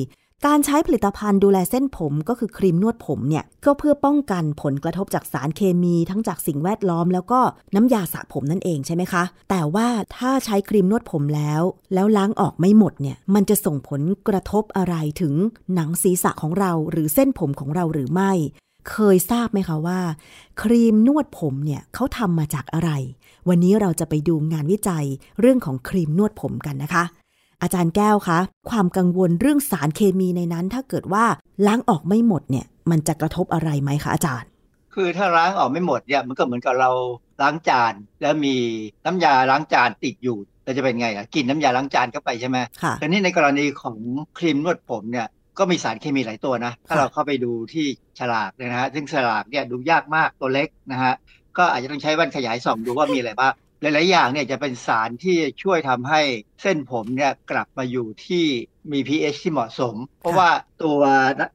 การใช้ผลิตภัณฑ์ดูแลเส้นผมก็คือครีมนวดผมเนี่ย ก็เพื่อป้องกันผลกระทบจากสารเคมีทั้งจากสิ่งแวดล้อม แล้วก็น้ำยาสระผมนั่นเองใช่ไหมคะ แต่ว่าถ้าใช้ครีมนวดผมแล้ว แล้วล้างออกไม่หมดเนี่ยมันจะส่งผลกระทบอะไรถึงหนังศีรษะของเรา หรือเส้นผมของเราหรือไม่ เคยทราบไหมคะว่า ครีมนวดผมเนี่ยเขาทำมาจากอะไร วันนี้เราจะไปดูงานวิจัยเรื่องของครีมนวดผมกันนะคะ อาจารย์แก้วคะ ความกังวลเรื่องสารเคมีในนั้น ถ้าเกิดว่าล้างออกไม่หมดเนี่ย มันจะกระทบอะไรไหมคะอาจารย์ คือถ้าล้างออกไม่หมดเนี่ยมันก็เหมือนกับเราล้างจาน แล้วมีน้ำยาล้างจานติดอยู่เราจะเป็นไงอะกินน้ำยาล้างจานเข้าไปใช่ไหมค่ะแต่นี่ในกรณีของครีมนวดผมเนี่ยก็มีสารเคมีหลายตัวนะ ถ้าค่ะเราเข้าไปดูที่ฉลากเนี่ยนะฮะซึ่งฉลากเนี่ยดูยากมากตัวเล็กนะฮะก็อาจจะต้องใช้แว่นขยายส่องดูว่ามีอะไรบ้าง หลาย ๆ อย่างเนี่ยจะเป็นสารที่ช่วยทำให้เส้นผมเนี่ยกลับมาอยู่ที่มี pH ที่เหมาะสม เพราะว่าตัว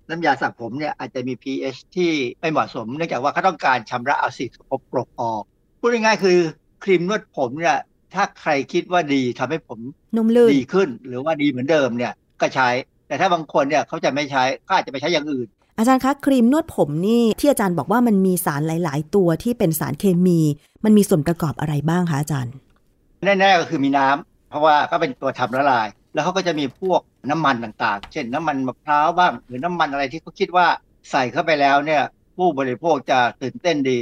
น้ำยาสระผมเนี่ยอาจจะมี pH ที่ไม่เหมาะสม เนื่องจากว่าเขาต้องการชำระเอาสิ่งสกปรกออกพูดง่ายๆคือครีมนวดผมเนี่ยถ้าใครคิดว่าดีทำให้ผมนุ่มลื่นดีขึ้น หรือว่าดีเหมือนเดิมเนี่ยก็ใช้ แต่ถ้าบางคนเนี่ยเขาจะไม่ใช้ก็อาจจะไปใช้อย่างอื่น อาจารย์คะครีมนวดผมนี่ที่อาจารย์บอกว่ามันมีสารหลาย ๆ ตัวที่เป็นสารเคมี มันมีส่วนประกอบอะไรบ้างคะอาจารย์ แน่ๆก็คือมีน้ำเพราะว่าก็เป็นตัวทำละลาย แล้วเขาก็จะมีพวกน้ำมันต่างๆ เช่นน้ำมันมะพร้าวบ้างหรือน้ำมันอะไรที่เขาคิดว่าใส่เข้าไปแล้วเนี่ยผู้บริโภคจะตื่นเต้นดี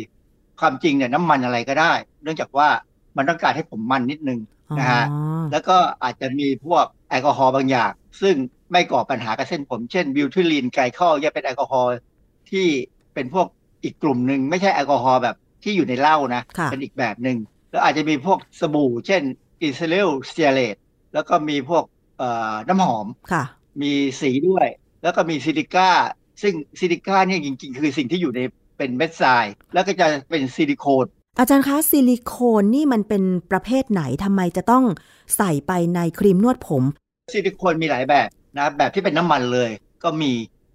ความจริงเนี่ยน้ำมันอะไรก็ได้ เนื่องจากว่ามันต้องการให้ผมมันนิดนึงนะฮะอ๋อแล้วก็อาจจะมีพวกแอลกอฮอล์บางอย่าง ซึ่ง ไม่ก่อปัญหากับเส้นผม เช่น butylene glycol เนี่ยเป็นแอลกอฮอล์ที่เป็นพวกอีกกลุ่มหนึ่งไม่ใช่แอลกอฮอล์แบบที่อยู่ในเหล้านะค่ะเป็นอีกแบบหนึ่งแล้วอาจจะมีพวกสบู่ เช่นอิซ i ลสเตียเลตแล้วก็มีพวกเอ่อน้ำหอมค่ะมีสีด้วย แล้วก็มีซิลิก้า ซึ่งซิลิก้าเนี่ยจริง ๆ คือสิ่งที่อยู่ในเป็นเม็ดทราย แล้วก็จะเป็นซิลิโคนอาจารย์คะซิลิโคนนี่มันเป็นประเภทไหนทำไมจะต้องใส่ไปในครีมนวดผม ซิลิโคนมีหลายแบบ นะแบบที่เป็นน้ำมันเลย ก็มี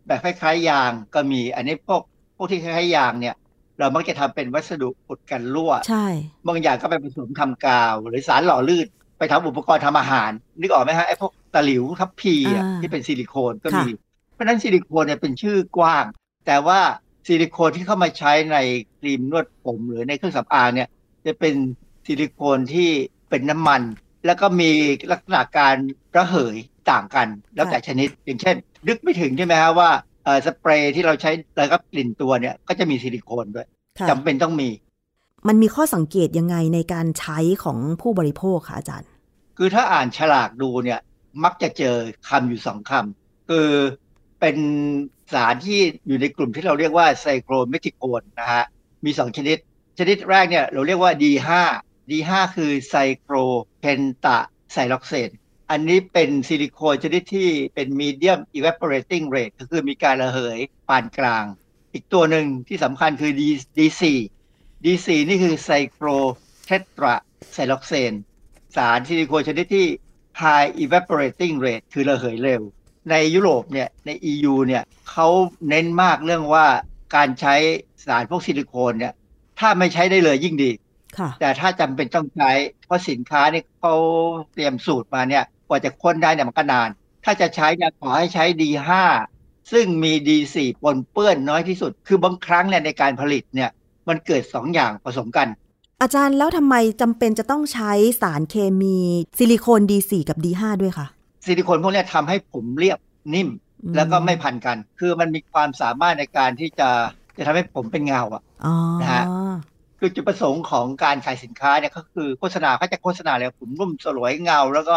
แบบคล้ายๆยางก็มี อันนี้พวกพวกที่คล้ายๆยางเนี่ย เรามักจะทำเป็นวัสดุอุดกันรั่วใช่บางอย่างก็ไปผสมทำกาว หรือสารหล่อลื่นไปทำอุปกรณ์ทำอาหาร นึกออกไหมฮะไอ้พวกตะหลิวทัพพีอะอ่าที่เป็นซิลิโคนก็มีค่ะเพราะฉะนั้นซิลิโคนเนี่ยเป็นชื่อกว้าง แต่ว่าซิลิโคนที่เข้ามาใช้ในครีมนวดผมหรือในเครื่องสำอางเนี่ย จะเป็นซิลิโคนที่เป็นน้ำมัน แล้วก็มีลักษณะการระเหย ต่างกันแล้วแต่ชนิด อย่างเช่น นึกไม่ถึงใช่ไหมฮะว่าเอ่อสเปรย์ที่เราใช้ระงับกลิ่นตัวเนี่ยก็จะมีซิลิโคนด้วยค่ะจำเป็นต้องมี มันมีข้อสังเกตยังไงในการใช้ของผู้บริโภคคะอาจารย์ คือถ้าอ่านฉลากดูเนี่ยมักจะเจอคำอยู่สองคำคือเป็นสารที่อยู่ในกลุ่มที่เราเรียกว่า cyclomethicone นะฮะมีสองชนิด ชนิดแรกเนี่ยเราเรียกว่า D5 D5 คือ cyclopentasiloxane อันนี้เป็นซิลิโคนชนิดที่เป็น medium evaporating rate ก็คือมีการระเหยปานกลาง อีกตัวหนึ่งที่สำคัญคือ D D4 D4 นี่คือ cyclotetrasiloxane สารซิลิโคนชนิดที่ high evaporating rate คือระเหยเร็ว ในยุโรปเนี่ยใน EU เนี่ยเขาเน้นมากเรื่องว่าการใช้สารพวกซิลิโคนเนี่ยถ้าไม่ใช้ได้เลยยิ่งดีค่ะแต่ถ้าจำเป็นต้องใช้ เพราะสินค้าเนี่ยเขาเตรียมสูตรมาเนี่ย กว่าจะค้นได้เนี่ยมันก็นาน ถ้าจะใช้เนี่ยขอให้ใช้ D5 ซึ่งมี D4 ปนเปื้อนน้อยที่สุด คือบางครั้งเนี่ยในการผลิตเนี่ยมันเกิดสองอย่างผสมกัน อาจารย์แล้วทำไมจำเป็นจะต้องใช้สารเคมีซิลิโคน D4 กับ D5 ด้วยคะซิลิโคนพวกเนี้ยทำให้ผมเรียบนิ่มอืมแล้วก็ไม่พันกัน คือมันมีความสามารถในการที่จะจะทำให้ผมเป็นเงาอะอ๋อนะฮะคือจุดประสงค์ของการขายสินค้าเนี่ยก็คือโฆษณาเขาจะโฆษณาเลยผมนุ่มสลวยเงา แล้วก็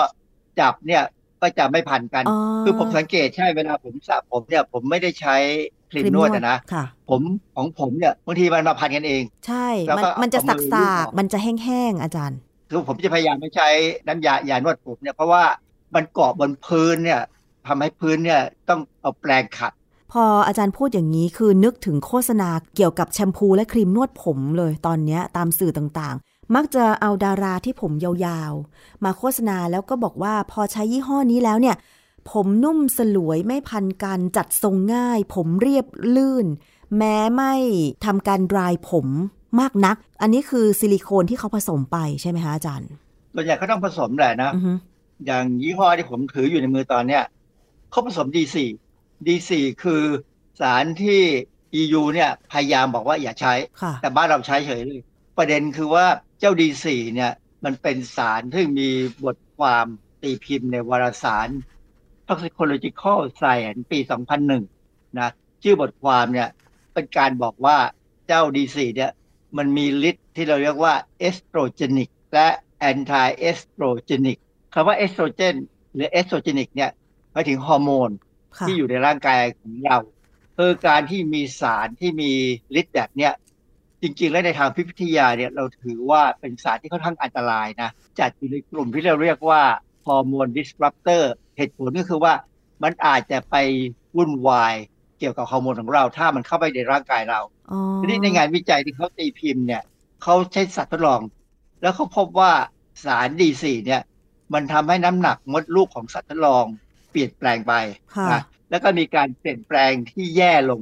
จับเนี่ยก็จะไม่พันกันอ๋อคือผมสังเกตใช่เวลาผมสระผมเนี่ยผมไม่ได้ใช้ครีมนวดอะนะค่ะผมของผมเนี่ยบางทีมันมาพันกันเอง ใช่แล้วมันก็มันจะเอาสัมืกอสาลูบออกมันจะแห้งๆอาจารย์ คือผมจะพยายามไม่ใช้น้ำยายานวดผมเนี่ยเพราะว่ามันเกาะบนพื้นเนี่ยทำให้พื้นเนี่ยต้องเอาแปรงขัด พออาจารย์พูดอย่างนี้คือนึกถึงโฆษณาเกี่ยวกับแชมพูและครีมนวดผมเลยตอนเนี้ยตามสื่อต่างๆ มักจะเอาดาราที่ผมยาวๆ มาโฆษณาแล้วก็บอกว่าพอใช้ยี่ห้อนี้แล้วเนี่ย ผมนุ่มสลวยไม่พันกันจัดทรงง่าย ผมเรียบลื่น แม้ไม่ทำการดรายผมมากนัก อันนี้คือซิลิโคนที่เขาผสมไปใช่ไหมคะอาจารย์ส่วนใหญ่เขาต้องผสมแหละนะอือฮึอย่างยี่ห้อที่ผมถืออยู่ในมือตอนเนี้ยเขาผสม D4 D4 คือสารที่ EU เนี่ยพยายามบอกว่าอย่าใช้ค่ะแต่บ้านเราใช้เฉยเลย ประเด็นคือว่า เจ้า D4 เนี่ย มันเป็นสารที่มีบทความตีพิมพ์ในวารสาร Toxicological Science ปี 2001 นะ ชื่อบทความเนี่ยเป็นการบอกว่าเจ้า D4 เนี่ย มันมีฤทธิ์ที่เราเรียกว่า estrogenic และ anti estrogenic คำว่า estrogen หรือ estrogenic เนี่ยหมายถึงฮอร์โมนค่ะที่อยู่ในร่างกายของเราคือการที่มีสารที่มีฤทธิ์แบบเนี้ย จริงๆ แล้วในทางพิพิธยาเนี่ยเราถือว่าเป็นสารที่ค่อนข้างอันตรายนะ จัดอยู่ในกลุ่มที่เราเรียกว่าฮอร์โมน disruptor เหตุผลก็คือว่ามันอาจจะไปวุ่นวายเกี่ยวกับฮอร์โมนของเรา ถ้ามันเข้าไปในร่างกายเราอ๋อทีนี้ในงานวิจัยที่เขาตีพิมพ์เนี่ยเขาใช้สัตว์ทดลอง แล้วเขาพบว่าสาร D4 เนี่ย มันทำให้น้ำหนักมดลูกของสัตว์ทดลอง เปลี่ยนแปลงไปค่ะนะแล้วก็มีการเปลี่ยนแปลงที่แย่ลง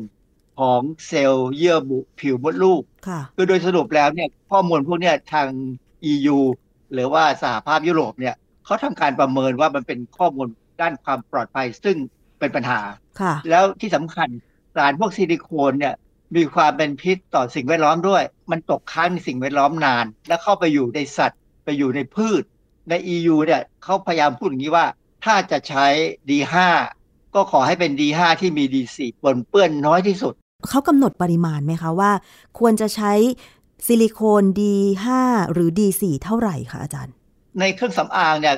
ของเซลล์เยื่อบุผิวมดลูกค่ะคือโดยสรุปแล้วเนี่ยข้อมูลพวกเนี้ยทาง EU หรือว่าสหภาพยุโรปเนี่ยเขาทำการประเมินว่ามันเป็นข้อมูลด้านความปลอดภัยซึ่งเป็นปัญหาค่ะแล้วที่สำคัญสารพวกซิลิโคนเนี่ยมีความเป็นพิษต่อสิ่งแวดล้อมด้วย มันตกค้างในสิ่งแวดล้อมนาน แล้วเข้าไปอยู่ในสัตว์ ไปอยู่ในพืช ใน EU เนี่ยเขาพยายามพูดอย่างนี้ว่า ถ้าจะใช้ D5 ก็ขอให้เป็น D5 ที่มี D4 ปนเปื้อนน้อยที่สุด เขากำหนดปริมาณไหมคะว่า ควรจะใช้ซิลิโคน D5 หรือ D4 เท่าไหร่คะอาจารย์ ในเครื่องสำอางเนี่ย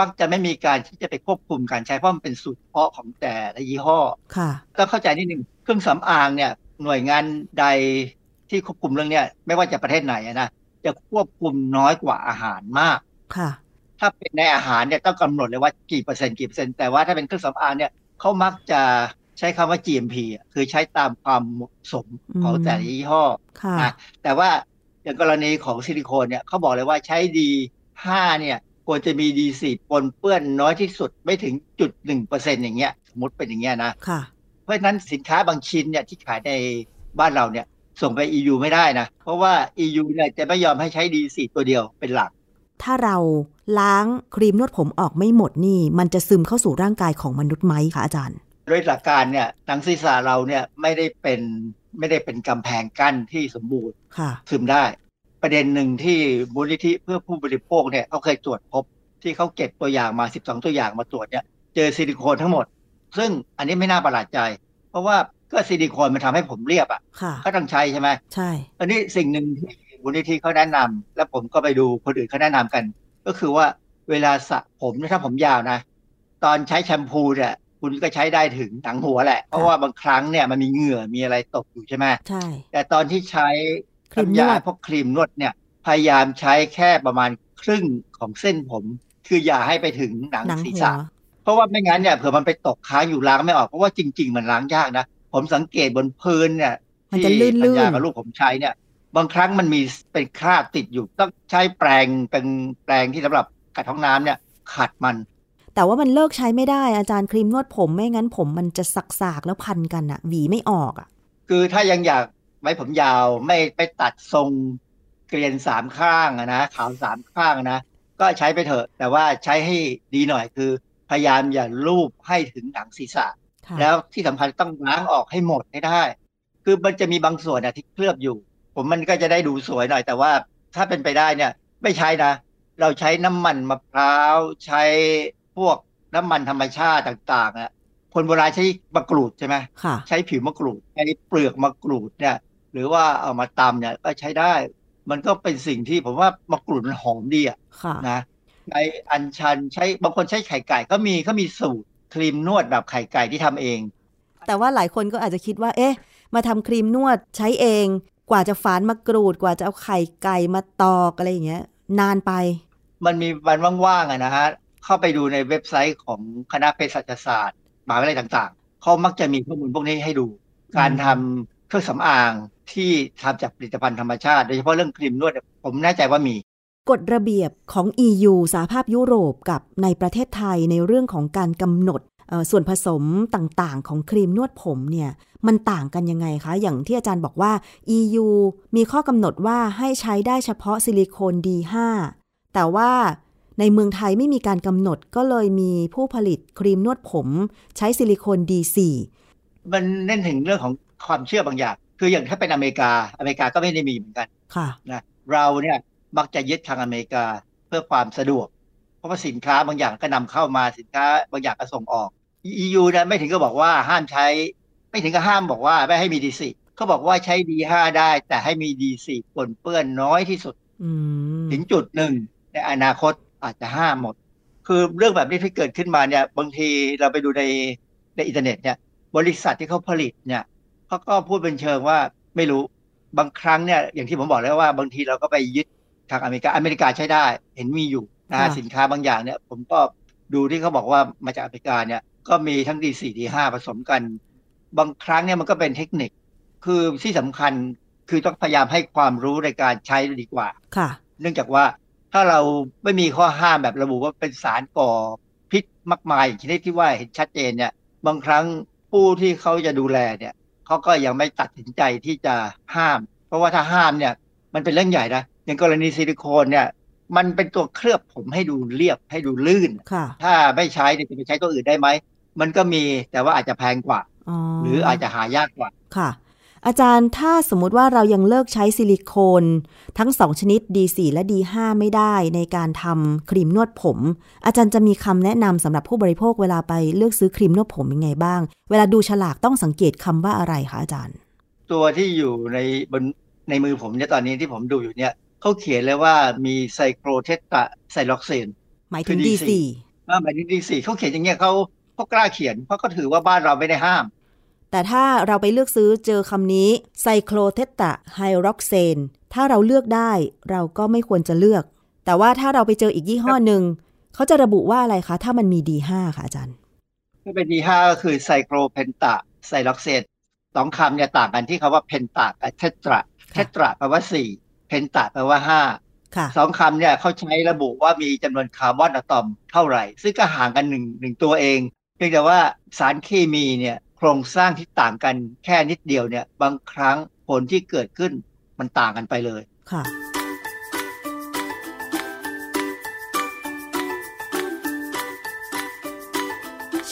มักจะไม่มีการที่จะไปควบคุมการใช้เพราะมันเป็นสูตรเฉพาะของแต่ละยี่ห้อค่ะต้องเข้าใจนิดนึงเครื่องสำอางเนี่ยหน่วยงานใดที่ควบคุมเรื่องเนี้ยไม่ว่าจะประเทศไหนอะนะจะควบคุมน้อยกว่าอาหารมากค่ะ ถ้าเป็นในอาหารเนี่ยต้องกำหนดเลยว่ากี่เปอร์เซ็นต์กี่เปอร์เซ็นต์แต่ว่าถ้าเป็นเครื่องสำอางเนี่ยเขามักจะ ใช้คำว่า GMP อะคือใช้ตามความเหมาะสมของอืมแต่ละยี่ห้อค่ะนะแต่ว่าอย่างกรณีของซิลิโคนเนี่ยเขาบอกเลยว่าใช้ดี5เนี่ยควรจะมีดีสี่ปนเปื้อนน้อยที่สุดไม่ถึงจุดหนึ่งเปอร์เซ็นต์อย่างเงี้ยสมมติเป็นอย่างเงี้ยนะค่ะเพราะฉะนั้นสินค้าบางชิ้นเนี่ยที่ขายในบ้านเราเนี่ยส่งไป EU ไม่ได้นะ เพราะว่า EU เนี่ยจะไม่ยอมให้ใช้ดีสี่ตัวเดียวเป็นหลัก ถ้าเราล้างครีมนวดผมออกไม่หมดนี่ มันจะซึมเข้าสู่ร่างกายของมนุษย์ไหมคะอาจารย์ โดยหลักการเนี่ยหนังศีรษะเราเนี่ยไม่ได้เป็นไม่ได้เป็นกำแพงกั้นที่สมบูรณ์ค่ะซึมได้ ประเด็นหนึ่งที่มูลนิธิเพื่อผู้บริโภคเนี่ยเขาเคยตรวจพบที่เขาเก็บตัวอย่างมา 12 ตัวอย่างมาตรวจเนี่ยเจอซิลิโคนทั้งหมด ซึ่งอันนี้ไม่น่าประหลาดใจ เพราะว่าก็ซิลิโคนมันทำให้ผมเรียบอะค่ะก็ต้องใช้ใช่ไหมใช่ อันนี้สิ่งหนึ่งที่มูลนิธิเขาแนะนำและผมก็ไปดูคนอื่นเขาแนะนำกัน ก็คือว่าเวลาสระผมเนี่ยถ้าผมยาวนะ ตอนใช้แชมพูเนี่ย คุณก็ใช้ได้ถึงหนังหัวแหละ เพราะว่าบางครั้งเนี่ยมันมีเหงื่อมีอะไรตกอยู่ใช่ไหมใช่ แต่ตอนที่ใช้ครีมนวดน้ำยาพวกครีมนวดเนี่ย พยายามใช้แค่ประมาณครึ่งของเส้นผม คืออย่าให้ไปถึงหนังหนังศีรหัวษะ เพราะว่าไม่งั้นเนี่ยเผื่อมันไปตกค้างอยู่ล้างไม่ออกเพราะว่าจริง ๆ มันล้างยากนะ ผมสังเกตบนพื้นเนี่ยมันจะที่ลื่นๆปัญญากับลูกผมใช้เนี่ย บางครั้งมันมีเป็นคราบติดอยู่ต้องใช้แปรงเป็นแปรงที่สำหรับกัดท้องน้ำเนี่ยขัดมัน แต่ว่ามันเลิกใช้ไม่ได้อาจารย์ครีมนวดผมไม่งั้นผมมันจะสักๆแล้วพันกันอะหวีไม่ออกอะคือถ้ายังอยากไว้ผมยาวไม่ไปตัดทรงเกลียนสามข้างอะนะขาวสามข้างอะนะ ก็ใช้ไปเถอะ แต่ว่าใช้ให้ดีหน่อยคือ พยายามอย่าลูบให้ถึงหนังศีรษะค่ะแล้วที่สำคัญต้องล้างออกให้หมดให้ได้ คือมันจะมีบางส่วนอะที่เคลือบอยู่ ผมมันก็จะได้ดูสวยหน่อย แต่ว่าถ้าเป็นไปได้เนี่ย ไม่ใช้นะ เราใช้น้ำมันมะพร้าวใช้ พวกน้ำมันธรรมชาติต่างๆอะคนโบราณใช้มะกรูดใช่ไหมค่ะใช้ผิวมะกรูดใช้เปลือกมะกรูดเนี่ย หรือว่าเอามาตำเนี่ยก็ใช้ได้ มันก็เป็นสิ่งที่ผมว่ามะกรูดมันหอมดีอะค่ะนะในอัญชันใช้บางคนใช้ไข่ไก่ก็มีเขามีสูตรครีมนวดแบบไข่ไก่ที่ทำเอง แต่ว่าหลายคนก็อาจจะคิดว่า เอ๊ะ มาทำครีมนวดใช้เอง กว่าจะฝานมากรูดกว่าจะเอาไข่ไก่มาตอกอะไรอย่างเงี้ย นานไป มันมีวันว่างๆอะนะฮะ เข้าไปดูในเว็บไซต์ของคณะเภสัชศาสตร์มหาวิทยาลัยต่างๆ เขามักจะมีข้อมูลพวกนี้ให้ดู การทำเครื่องสำอางที่ทำจากผลิตภัณฑ์ธรรมชาติ โดยเฉพาะเรื่องครีมนวด ผมแน่ใจว่ามี กฎระเบียบของ EU สหภาพยุโรปกับในประเทศไทยในเรื่องของการกำหนดส่วนผสมต่างๆ ของครีมนวดผมเนี่ยมันต่างกันยังไงคะ อย่างที่อาจารย์บอกว่า EU มีข้อกำหนดว่าให้ใช้ได้เฉพาะซิลิโคน D5 แต่ว่า ในเมืองไทยไม่มีการกำหนดก็เลยมีผู้ผลิตครีมนวดผม ใช้ซิลิโคน D4 มันเน้นถึงเรื่องของความเชื่อบางอย่าง คืออย่างถ้าเป็นอเมริกาอเมริกาก็ไม่ได้มีเหมือนกันค่ะนะเราเนี่ยมักจะยึดทางอเมริกาเพื่อความสะดวก เพราะว่าสินค้าบางอย่างก็นำเข้ามาสินค้าบางอย่างก็ส่งออก EU เนี่ยไม่ถึงก็บอกว่าห้ามใช้ ไม่ถึงก็ห้ามบอกว่าไม่ให้มี D4 เขาบอกว่าใช้ D5 ได้ แต่ให้มี D4 ปนเปื้อนน้อยที่สุดอืมถึงจุดหนึ่งในอนาคต อาจจะห้ามหมด คือเรื่องแบบนี้ที่เกิดขึ้นมาเนี่ย บางทีเราไปดูในในอินเทอร์เน็ตเนี่ย บริษัทที่เขาผลิตเนี่ยเขาก็พูดเป็นเชิงว่าไม่รู้บางครั้งเนี่ยอย่างที่ผมบอกแล้วว่าบางทีเราก็ไปยึดทางอเมริกาอเมริกาใช้ได้ เห็นมีอยู่นะฮะค่ะสินค้าบางอย่างเนี่ย ผมก็ดูที่เขาบอกว่ามาจากอเมริกาเนี่ยก็มีทั้งดีสี่ดีห้าผสมกัน บางครั้งเนี่ยมันก็เป็นเทคนิค คือที่สำคัญคือต้องพยายามให้ความรู้ในการใช้ดีกว่าค่ะ เนื่องจากว่า ถ้าเราไม่มีข้อห้ามแบบระบุว่าเป็นสารก่อพิษมากมายอย่างชนิดที่ว่าเห็นชัดเจนเนี่ย บางครั้งผู้ที่เขาจะดูแลเนี่ยเขาก็ยังไม่ตัดสินใจที่จะห้าม เพราะว่าถ้าห้ามเนี่ย มันเป็นเรื่องใหญ่นะอย่างกรณีซิลิโคนเนี่ย มันเป็นตัวเคลือบผมให้ดูเรียบให้ดูลื่นค่ะถ้าไม่ใช้เนี่ยจะไปใช้ตัวอื่นได้ไหมมันก็มีแต่ว่าอาจจะแพงกว่าอ๋อหรืออาจจะหายากกว่าค่ะ อาจารย์ถ้าสมมุติว่าเรายังเลิกใช้ซิลิโคน ทั้ง2ชนิด D4 และ D5 ไม่ได้ในการทำครีมนวดผม อาจารย์จะมีคำแนะนำสำหรับผู้บริโภคเวลาไปเลือกซื้อครีมนวดผมยังไงบ้าง เวลาดูฉลากต้องสังเกตคำว่าอะไรคะอาจารย์ ตัวที่อยู่ในบนในมือผมเนี่ยตอนนี้ที่ผมดูอยู่เนี่ยเขาเขียนเลยว่ามี cyclotetrasiloxane หมายถึงคือ D4 อ่าหมายถึง D4เขาเขียนอย่างเงี้ยเขาเขากล้าเขียนเพราะก็ถือว่าบ้านเราไม่ได้ห้าม แต่ถ้าเราไปเลือกซื้อเจอคำนี้ cyclotetrasiloxane ถ้าเราเลือกได้เราก็ไม่ควรจะเลือก แต่ว่าถ้าเราไปเจออีกยี่ห้อหนึ่งเขาจะระบุว่าอะไรคะ ถ้ามันมี D5 ค่ะอาจารย์ ถ้าเป็น D5ก็คือ cyclopentasiloxane สองคำเนี่ยต่างกันที่คำว่า penta กับ tetra tetra แปลว่าสี่ penta แปลว่าห้าค่ะสองคำเนี่ยเขาใช้ระบุว่ามีจำนวนคาร์บอนอะตอมเท่าไหร่ ซึ่งก็ห่างกันหนึ่งหนึ่งตัวเองเพียงแต่ว่าสารเคมีเนี่ย โครงสร้างที่ต่างกันแค่นิดเดียวเนี่ย บางครั้งผลที่เกิดขึ้นมันต่างกันไปเลยค่ะ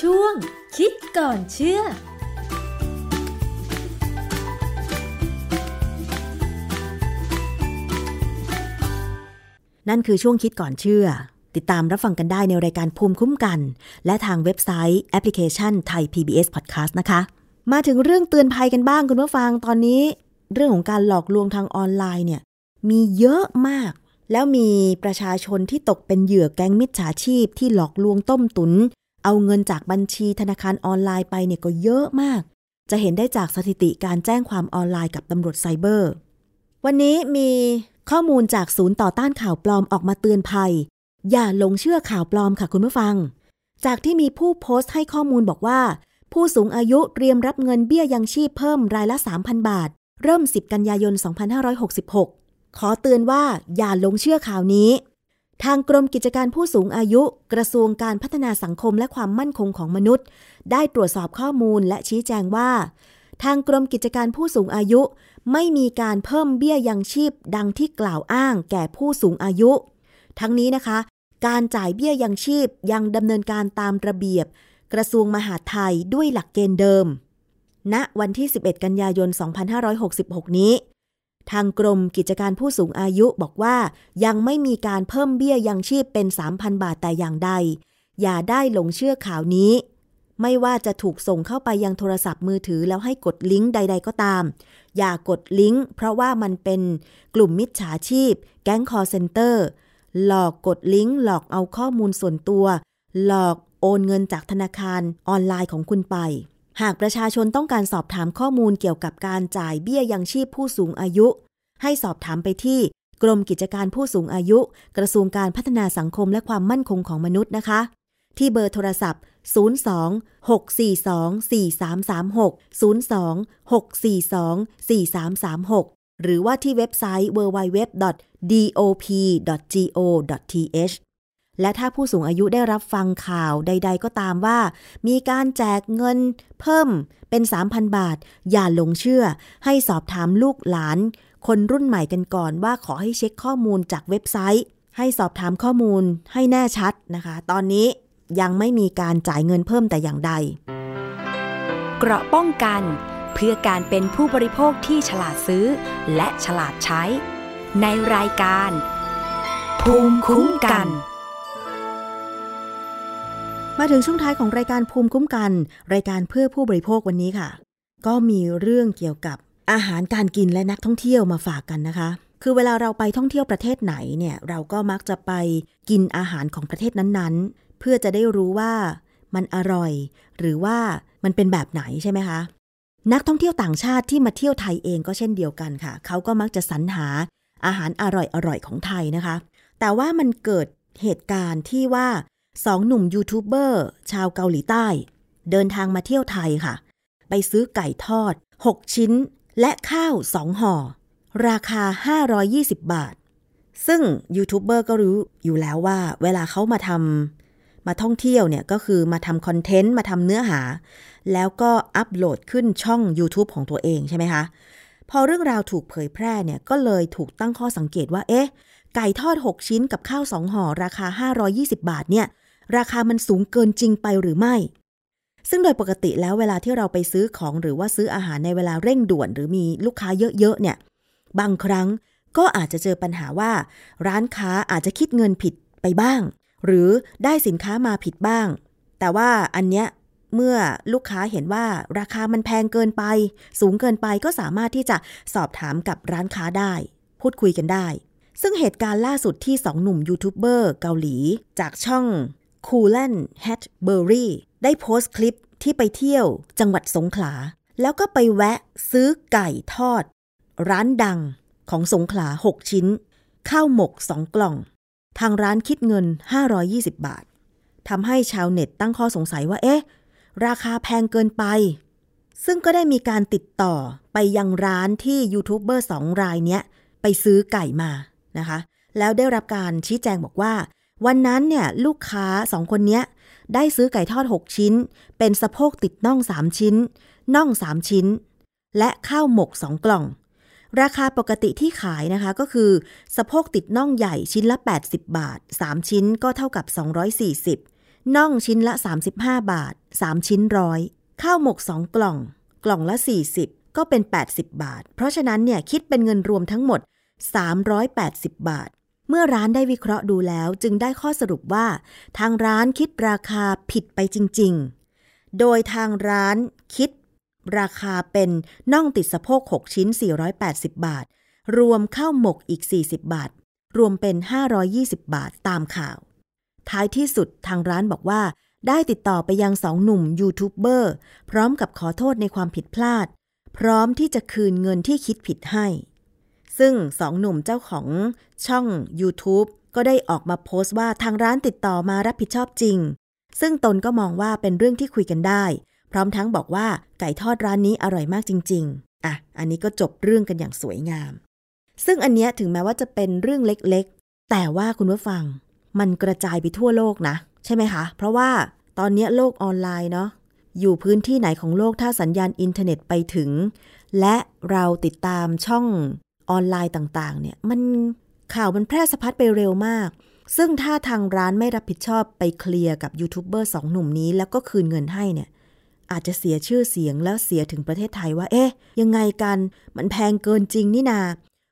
ช่วง คิดก่อนเชื่อนั่นคือช่วงคิดก่อนเชื่อ ติดตามรับฟังกันได้ในรายการภูมิคุ้มกัน และทางเว็บไซต์แอปพลิเคชันไทย PBS Podcast นะคะ มาถึงเรื่องเตือนภัยกันบ้างคุณผู้ฟังตอนนี้ เรื่องของการหลอกลวงทางออนไลน์เนี่ยมีเยอะมาก แล้วมีประชาชนที่ตกเป็นเหยื่อแก๊งมิจฉาชีพที่หลอกลวงต้มตุน เอาเงินจากบัญชีธนาคารออนไลน์ไปเนี่ยก็เยอะมาก จะเห็นได้จากสถิติการแจ้งความออนไลน์กับตำรวจไซเบอร์ วันนี้มีข้อมูลจากศูนย์ต่อต้านข่าวปลอมออกมาเตือนภัย อย่าหลงเชื่อข่าวปลอมค่ะคุณผู้ฟัง จากที่มีผู้โพสต์ให้ข้อมูลบอกว่า ผู้สูงอายุเตรียมรับเงินเบี้ยยังชีพเพิ่มรายละ 3,000 บาท เริ่ม 10 กันยายน 2566 ขอเตือนว่าอย่าหลงเชื่อข่าวนี้ ทางกรมกิจการผู้สูงอายุ กระทรวงการพัฒนาสังคมและความมั่นคงของมนุษย์ ได้ตรวจสอบข้อมูลและชี้แจงว่าทางกรมกิจการผู้สูงอายุ ไม่มีการเพิ่มเบี้ยยังชีพดังที่กล่าวอ้างแก่ผู้สูงอายุ ทั้งนี้นะคะ การจ่ายเบี้ยยังชีพยังดำเนินการตามระเบียบ กระทรวงมหาดไทยด้วยหลักเกณฑ์เดิม ณ วันที่ 11 กันยายน 2566 นี้ ทางกรมกิจการผู้สูงอายุบอกว่ายังไม่มีการเพิ่มเบี้ยยังชีพเป็น 3,000 บาทแต่อย่างใด อย่าได้หลงเชื่อข่าวนี้ ไม่ว่าจะถูกส่งเข้าไปยังโทรศัพท์มือถือแล้วให้กดลิงก์ใด ๆ ก็ตาม อย่ากดลิงก์เพราะว่ามันเป็นกลุ่มมิจฉาชีพ แก๊งคอร์เซนเตอร์ หลอกกดลิงก์หลอกเอาข้อมูลส่วนตัว หลอกโอนเงินจากธนาคารออนไลน์ของคุณไป หากประชาชนต้องการสอบถามข้อมูลเกี่ยวกับการจ่ายเบี้ยยังชีพผู้สูงอายุ ให้สอบถามไปที่กรมกิจการผู้สูงอายุ กระทรวงการพัฒนาสังคมและความมั่นคงของมนุษย์นะคะ ที่เบอร์โทรศัพท์ 02 642 4336 02 642 4336 หรือว่าที่เว็บไซต์ www.dop.go.th และถ้าผู้สูงอายุได้รับฟังข่าวใด ๆ ก็ตามว่า มีการแจกเงินเพิ่มเป็น 3,000 บาท อย่าหลงเชื่อ ให้สอบถามลูกหลาน คนรุ่นใหม่กันก่อนว่าขอให้เช็คข้อมูลจากเว็บไซต์ ให้สอบถามข้อมูลให้แน่ชัดนะคะ ตอนนี้ยังไม่มีการจ่ายเงินเพิ่มแต่อย่างใด เกราะป้องกัน เพื่อการเป็นผู้บริโภคที่ฉลาดซื้อ และฉลาดใช้ ในรายการ ภูมิคุ้มกัน มาถึงช่วงท้ายของรายการภูมิคุ้มกัน รายการเพื่อผู้บริโภควันนี้ค่ะ ก็มีเรื่องเกี่ยวกับอาหารการกินและนักท่องเที่ยวมาฝากกันนะคะ คือเวลาเราไปท่องเที่ยวประเทศไหนเนี่ยเราก็มักจะไปกินอาหารของประเทศนั้นๆ เพื่อจะได้รู้ว่ามันอร่อย หรือว่ามันเป็นแบบไหนใช่ไหมคะ นักท่องเที่ยวต่างชาติที่มาเที่ยวไทยเองก็เช่นเดียวกันค่ะ เขาก็มักจะสรรหาอาหารอร่อยๆของไทยนะคะ แต่ว่ามันเกิดเหตุการณ์ที่ว่าสองหนุ่มยูทูบเบอร์ชาวเกาหลีใต้ เดินทางมาเที่ยวไทยค่ะ ไปซื้อไก่ทอด 6 ชิ้น และข้าว2ห่อ ราคา 520 บาท ซึ่งยูทูบเบอร์ก็รู้อยู่แล้วว่า เวลาเขามาทำมาท่องเที่ยวเนี่ยก็คือมาทำคอนเทนต์มาทำเนื้อหา แล้วก็อัปโหลดขึ้นช่อง YouTube ของตัวเองใช่ไหมคะ พอเรื่องราวถูกเผยแพร่เนี่ยก็เลยถูกตั้งข้อสังเกตว่า เอ๊ะ ไก่ทอด 6 ชิ้นกับข้าว 2ห่อราคา 520 บาทเนี่ย ราคามันสูงเกินจริงไปหรือไม่ ซึ่งโดยปกติแล้วเวลาที่เราไปซื้อของหรือว่าซื้ออาหารในเวลาเร่งด่วน หรือมีลูกค้าเยอะๆเนี่ย บางครั้งก็อาจจะเจอปัญหาว่า ร้านค้าอาจจะคิดเงินผิดไปบ้าง หรือได้สินค้ามาผิดบ้าง แต่ว่าอันเนี้ย เมื่อลูกค้าเห็นว่าราคามันแพงเกินไป สูงเกินไปก็สามารถที่จะสอบถามกับร้านค้าได้ พูดคุยกันได้ ซึ่งเหตุการณ์ล่าสุดที่สองหนุ่มยูทูบเบอร์เกาหลี จากช่อง c o o l a n h a t b e r r y ได้โพสต์คลิปที่ไปเที่ยวจังหวัดสงขลา แล้วก็ไปแวะซื้อไก่ทอด ร้านดังของสงขลา 6 ชิ้น ข้าวหมก 2 กล่อง ทางร้านคิดเงิน 520 บาททำให้ชาวเน็ตตั้งข้อสงสัยว่าเอ๊ะ ราคาแพงเกินไป ซึ่งก็ได้มีการติดต่อไปยังร้านที่ยูทูบเบอร์สองรายเนี้ยไปซื้อไก่มานะคะ แล้วได้รับการชี้แจงบอกว่า วันนั้นเนี่ยลูกค้าสองคนเนี้ยได้ซื้อไก่ทอด 6 ชิ้น เป็นสะโพกติดน่อง 3 ชิ้น น่อง 3 ชิ้น และข้าวหมก 2 กล่อง ราคาปกติที่ขายนะคะก็คือ สะโพกติดน่องใหญ่ชิ้นละ 80 บาท 3 ชิ้นก็เท่ากับ 240 น่องชิ้นละ 35 บาท 3 ชิ้นร้อยข้าวหมก 2 กล่อง กล่องละ 40 ก็เป็น 80 บาท เพราะฉะนั้นเนี่ยคิดเป็นเงินรวมทั้งหมด 380 บาท เมื่อร้านได้วิเคราะห์ดูแล้วจึงได้ข้อสรุปว่า ทางร้านคิดราคาผิดไปจริง ๆ โดยทางร้านคิดราคาเป็นน่องติดสะโพก 6 ชิ้น 480 บาท รวมข้าวหมกอีก 40 บาท รวมเป็น 520 บาทตามข่าว ท้ายที่สุดทางร้านบอกว่า ได้ติดต่อไปยังสองหนุ่มยูทูบเบอร์พร้อมกับขอโทษในความผิดพลาด พร้อมที่จะคืนเงินที่คิดผิดให้ ซึ่งสองหนุ่มเจ้าของช่อง YouTube ก็ได้ออกมาโพสต์ว่าทางร้านติดต่อมารับผิดชอบจริง ซึ่งตนก็มองว่าเป็นเรื่องที่คุยกันได้ พร้อมทั้งบอกว่าไก่ทอดร้านนี้อร่อยมากจริง ๆ อะ อันนี้ก็จบเรื่องกันอย่างสวยงาม ซึ่งอันเนี้ยถึงแม้ว่าจะเป็นเรื่องเล็กๆ แต่ว่าคุณผู้ฟัง มันกระจายไปทั่วโลกนะ ใช่ไหมคะ เพราะว่าตอนนี้โลกออนไลน์เนาะอยู่พื้นที่ไหนของโลกถ้าสัญญาณอินเทอร์เน็ตไปถึง และเราติดตามช่องออนไลน์ต่างๆ เนี่ยมันข่าวมันแพร่สะพัดไปเร็วมาก ซึ่งถ้าทางร้านไม่รับผิดชอบไปเคลียร์กับยูทูบเบอร์สองหนุ่มนี้ แล้วก็คืนเงินให้เนี่ย อาจจะเสียชื่อเสียงแล้วเสียถึงประเทศไทยว่า เอ๊ะ ยังไงกันมันแพงเกินจริงนี่นา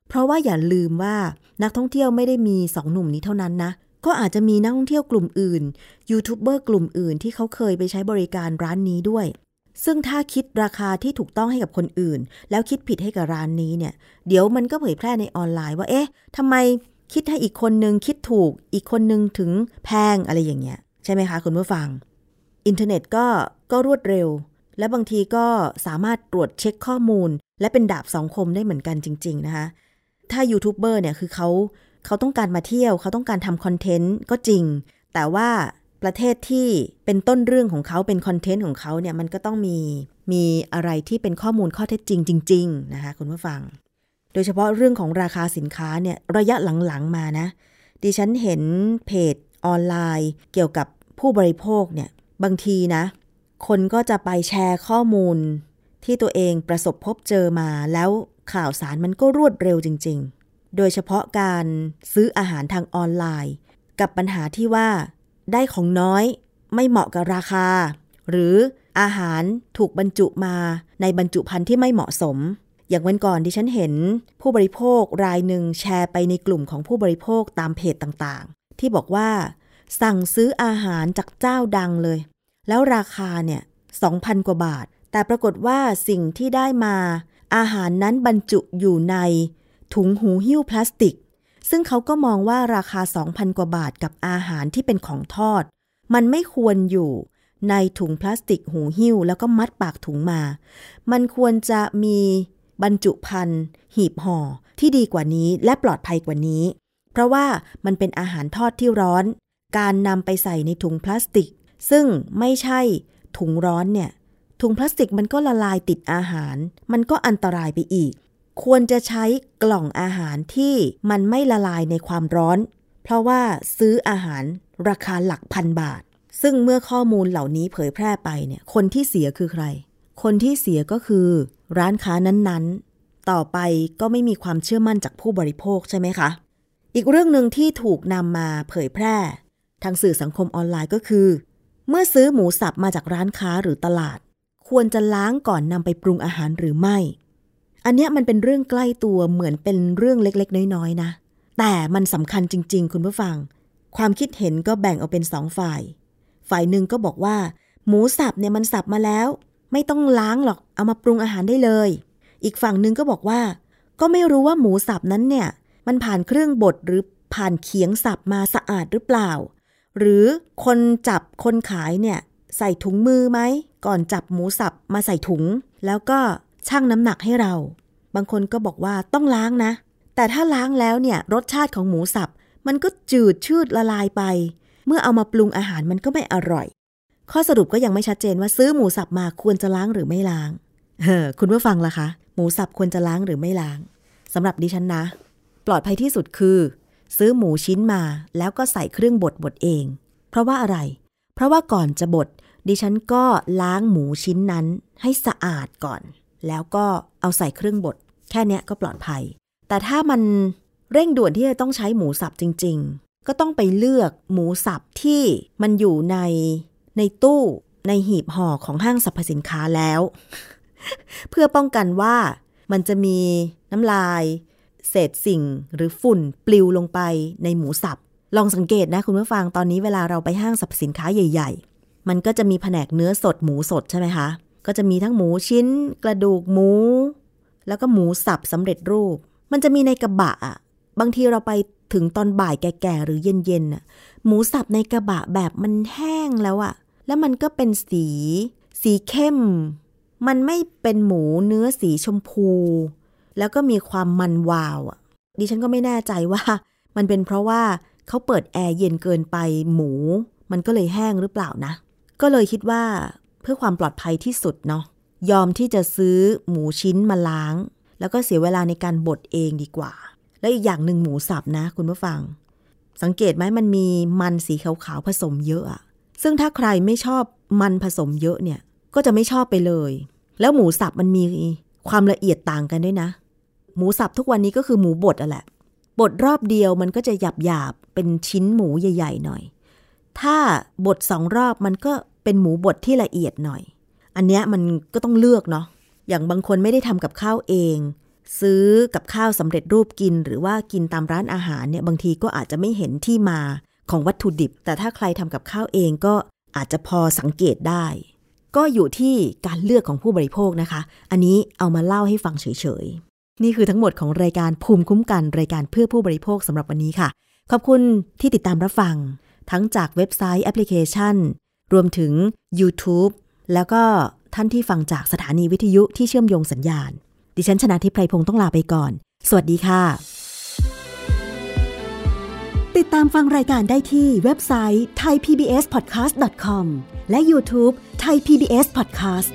เพราะว่าอย่าลืมว่านักท่องเที่ยวไม่ได้มีสองหนุ่มนี้เท่านั้นนะ ก็อาจจะมีนักท่องเที่ยวกลุ่มอื่นยูทูบเบอร์กลุ่มอื่นที่เขาเคยไปใช้บริการร้านนี้ด้วย ซึ่งถ้าคิดราคาที่ถูกต้องให้กับคนอื่น แล้วคิดผิดให้กับร้านนี้เนี่ย เดี๋ยวมันก็เผยแพร่ในออนไลน์ว่า เอ๊ะทำไมคิดให้อีกคนนึงคิดถูก อีกคนนึงถึงแพงอะไรอย่างเงี้ย ใช่ไหมคะคุณผู้ฟัง อินเทอร์เน็ตก็ก็รวดเร็ว และบางทีก็สามารถตรวจเช็คข้อมูล และเป็นดาบสองคมได้เหมือนกันจริง ๆ นะคะถ้ายูทูบเบอร์เนี่ยคือเขา เขาต้องการมาเที่ยว เขาต้องการทำคอนเทนต์ก็จริง แต่ว่าประเทศที่เป็นต้นเรื่องของเขาเป็นคอนเทนต์ของเขาเนี่ยมันก็ต้องมีมีอะไรที่เป็นข้อมูลข้อเท็จจริงจริง ๆ นะคะคุณผู้ฟัง โดยเฉพาะเรื่องของราคาสินค้าเนี่ยระยะหลังๆมานะ ดิฉันเห็นเพจออนไลน์ เกี่ยวกับผู้บริโภคเนี่ยบางทีนะ คนก็จะไปแชร์ข้อมูลที่ตัวเองประสบพบเจอมาแล้วข่าวสารมันก็รวดเร็วจริงๆ โดยเฉพาะการซื้ออาหารทางออนไลน์ กับปัญหาที่ว่า ได้ของน้อยไม่เหมาะกับราคา หรืออาหารถูกบรรจุมาในบรรจุภัณฑ์ที่ไม่เหมาะสม อย่างวันก่อนที่ฉันเห็นผู้บริโภครายหนึ่งแชร์ไปในกลุ่มของผู้บริโภคตามเพจต่างๆ ที่บอกว่า สั่งซื้ออาหารจากเจ้าดังเลย แล้วราคาเนี่ย2,000 กว่าบาท แต่ปรากฏว่าสิ่งที่ได้มา อาหารนั้นบรรจุอยู่ใน ถุงหูหิ้วพลาสติก ซึ่งเขาก็มองว่าราคา 2,000 กว่าบาทกับอาหารที่เป็นของทอด มันไม่ควรอยู่ในถุงพลาสติกหูหิ้ว แล้วก็มัดปากถุงมา มันควรจะมีบรรจุภัณฑ์หีบห่อที่ดีกว่านี้และปลอดภัยกว่านี้ เพราะว่ามันเป็นอาหารทอดที่ร้อน การนำไปใส่ในถุงพลาสติก ซึ่งไม่ใช่ถุงร้อนเนี่ย ถุงพลาสติกมันก็ละลายติดอาหาร มันก็อันตรายไปอีก ควรจะใช้กล่องอาหารที่มันไม่ละลายในความร้อน เพราะว่าซื้ออาหารราคาหลักพันบาท ซึ่งเมื่อข้อมูลเหล่านี้เผยแพร่ไปเนี่ย คนที่เสียคือใคร คนที่เสียก็คือร้านค้านั้นๆ ต่อไปก็ไม่มีความเชื่อมั่นจากผู้บริโภคใช่ไหมคะ อีกเรื่องหนึ่งที่ถูกนำมาเผยแพร่ ทางสื่อสังคมออนไลน์ก็คือ เมื่อซื้อหมูสับมาจากร้านค้าหรือตลาด ควรจะล้างก่อนนำไปปรุงอาหารหรือไม่ อันเนี้ยมันเป็นเรื่องใกล้ตัวเหมือนเป็นเรื่องเล็กๆ น้อยๆนะ แต่มันสำคัญจริง ๆ คุณผู้ฟัง ความคิดเห็นก็แบ่งออกเป็นสองฝ่าย ฝ่ายหนึ่งก็บอกว่า หมูสับเนี่ยมันสับมาแล้ว ไม่ต้องล้างหรอกเอามาปรุงอาหารได้เลย อีกฝั่งหนึ่งก็บอกว่า ก็ไม่รู้ว่าหมูสับนั้นเนี่ย มันผ่านเครื่องบดหรือผ่านเขียงสับมาสะอาดหรือเปล่า หรือคนจับคนขายเนี่ยใส่ถุงมือไหมก่อนจับหมูสับมาใส่ถุง แล้วก็ ชั่งน้ำหนักให้เรา บางคนก็บอกว่าต้องล้างนะ แต่ถ้าล้างแล้วเนี่ยรสชาติของหมูสับ มันก็จืดชืดละลายไป เมื่อเอามาปรุงอาหารมันก็ไม่อร่อย ข้อสรุปก็ยังไม่ชัดเจนว่าซื้อหมูสับมาควรจะล้างหรือไม่ล้างเออคุณผู้ฟังล่ะคะ หมูสับควรจะล้างหรือไม่ล้างสำหรับดิฉันนะ ปลอดภัยที่สุดคือ ซื้อหมูชิ้นมาแล้วก็ใส่เครื่องบดบดเอง เพราะว่าอะไร เพราะว่าก่อนจะบดดิฉันก็ล้างหมูชิ้นนั้นให้สะอาดก่อน แล้วก็เอาใส่เครื่องบด แค่เนี้ยก็ปลอดภัย แต่ถ้ามันเร่งด่วนที่จะต้องใช้หมูสับจริง ๆ ก็ต้องไปเลือกหมูสับที่มันอยู่ในในตู้ในหีบห่อของห้างสรรพสินค้าแล้ว เพื่อป้องกันว่ามันจะมีน้ำลาย เศษสิ่งหรือฝุ่นปลิวลงไปในหมูสับ ลองสังเกตนะคุณผู้ฟังตอนนี้เวลาเราไปห้างสรรพสินค้าใหญ่ ๆ มันก็จะมีแผนกเนื้อสดหมูสดใช่ไหมคะ ก็จะมีทั้งหมูชิ้น กระดูกหมู แล้วก็หมูสับสำเร็จรูป มันจะมีในกระบะอะบางทีเราไปถึงตอนบ่ายแก่ๆหรือเย็นๆน่ะหมูสับในกระบะแบบมันแห้งแล้วอะแล้วมันก็เป็นสี สีเข้ม มันไม่เป็นหมูเนื้อสีชมพู แล้วก็มีความมันวาวอะดิฉันก็ไม่แน่ใจว่า มันเป็นเพราะว่าเขาเปิดแอร์เย็นเกินไปหมู มันก็เลยแห้งหรือเปล่านะ ก็เลยคิดว่า เพื่อความปลอดภัยที่สุดเนาะยอมที่จะซื้อหมูชิ้นมาล้าง แล้วก็เสียเวลาในการบดเองดีกว่า และอีกอย่างหนึ่งหมูสับนะ คุณผู้ฟัง สังเกตไหมมันมีมันสีขาวๆผสมเยอะอะซึ่งถ้าใครไม่ชอบมันผสมเยอะเนี่ย ก็จะไม่ชอบไปเลย แล้วหมูสับมันมีความละเอียดต่างกันด้วยนะ หมูสับทุกวันนี้ก็คือหมูบดอะแหละบดรอบเดียวมันก็จะหยาบหยาบๆเป็นชิ้นหมูใหญ่ ๆ หน่อย ถ้าบดสองรอบมันก็ เป็นหมูบดที่ละเอียดหน่อย อันเนี้ยมันก็ต้องเลือกเนาะ อย่างบางคนไม่ได้ทำกับข้าวเอง ซื้อกับข้าวสำเร็จรูปกินหรือว่ากินตามร้านอาหารเนี่ยบางทีก็อาจจะไม่เห็นที่มาของวัตถุดิบ แต่ถ้าใครทำกับข้าวเองก็อาจจะพอสังเกตได้ ก็อยู่ที่การเลือกของผู้บริโภคนะคะ อันนี้เอามาเล่าให้ฟังเฉยๆ นี่คือทั้งหมดของรายการภูมิคุ้มกันรายการเพื่อผู้บริโภคสำหรับวันนี้ค่ะ ขอบคุณที่ติดตามรับฟัง ทั้งจากเว็บไซต์แอปพลิเคชัน รวมถึง YouTube แล้วก็ท่านที่ฟังจากสถานีวิทยุที่เชื่อมโยงสัญญาณ ดิฉันชนาธิป ไพรพงค์ต้องลาไปก่อน สวัสดีค่ะ ติดตามฟังรายการได้ที่เว็บไซต์ thaipbspodcast.com และ YouTube Thai PBS Podcast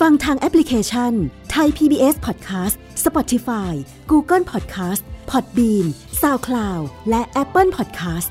ฟังทางแอปพลิเคชัน Thai PBS Podcast Spotify Google Podcast Podbean SoundCloud และ Apple Podcast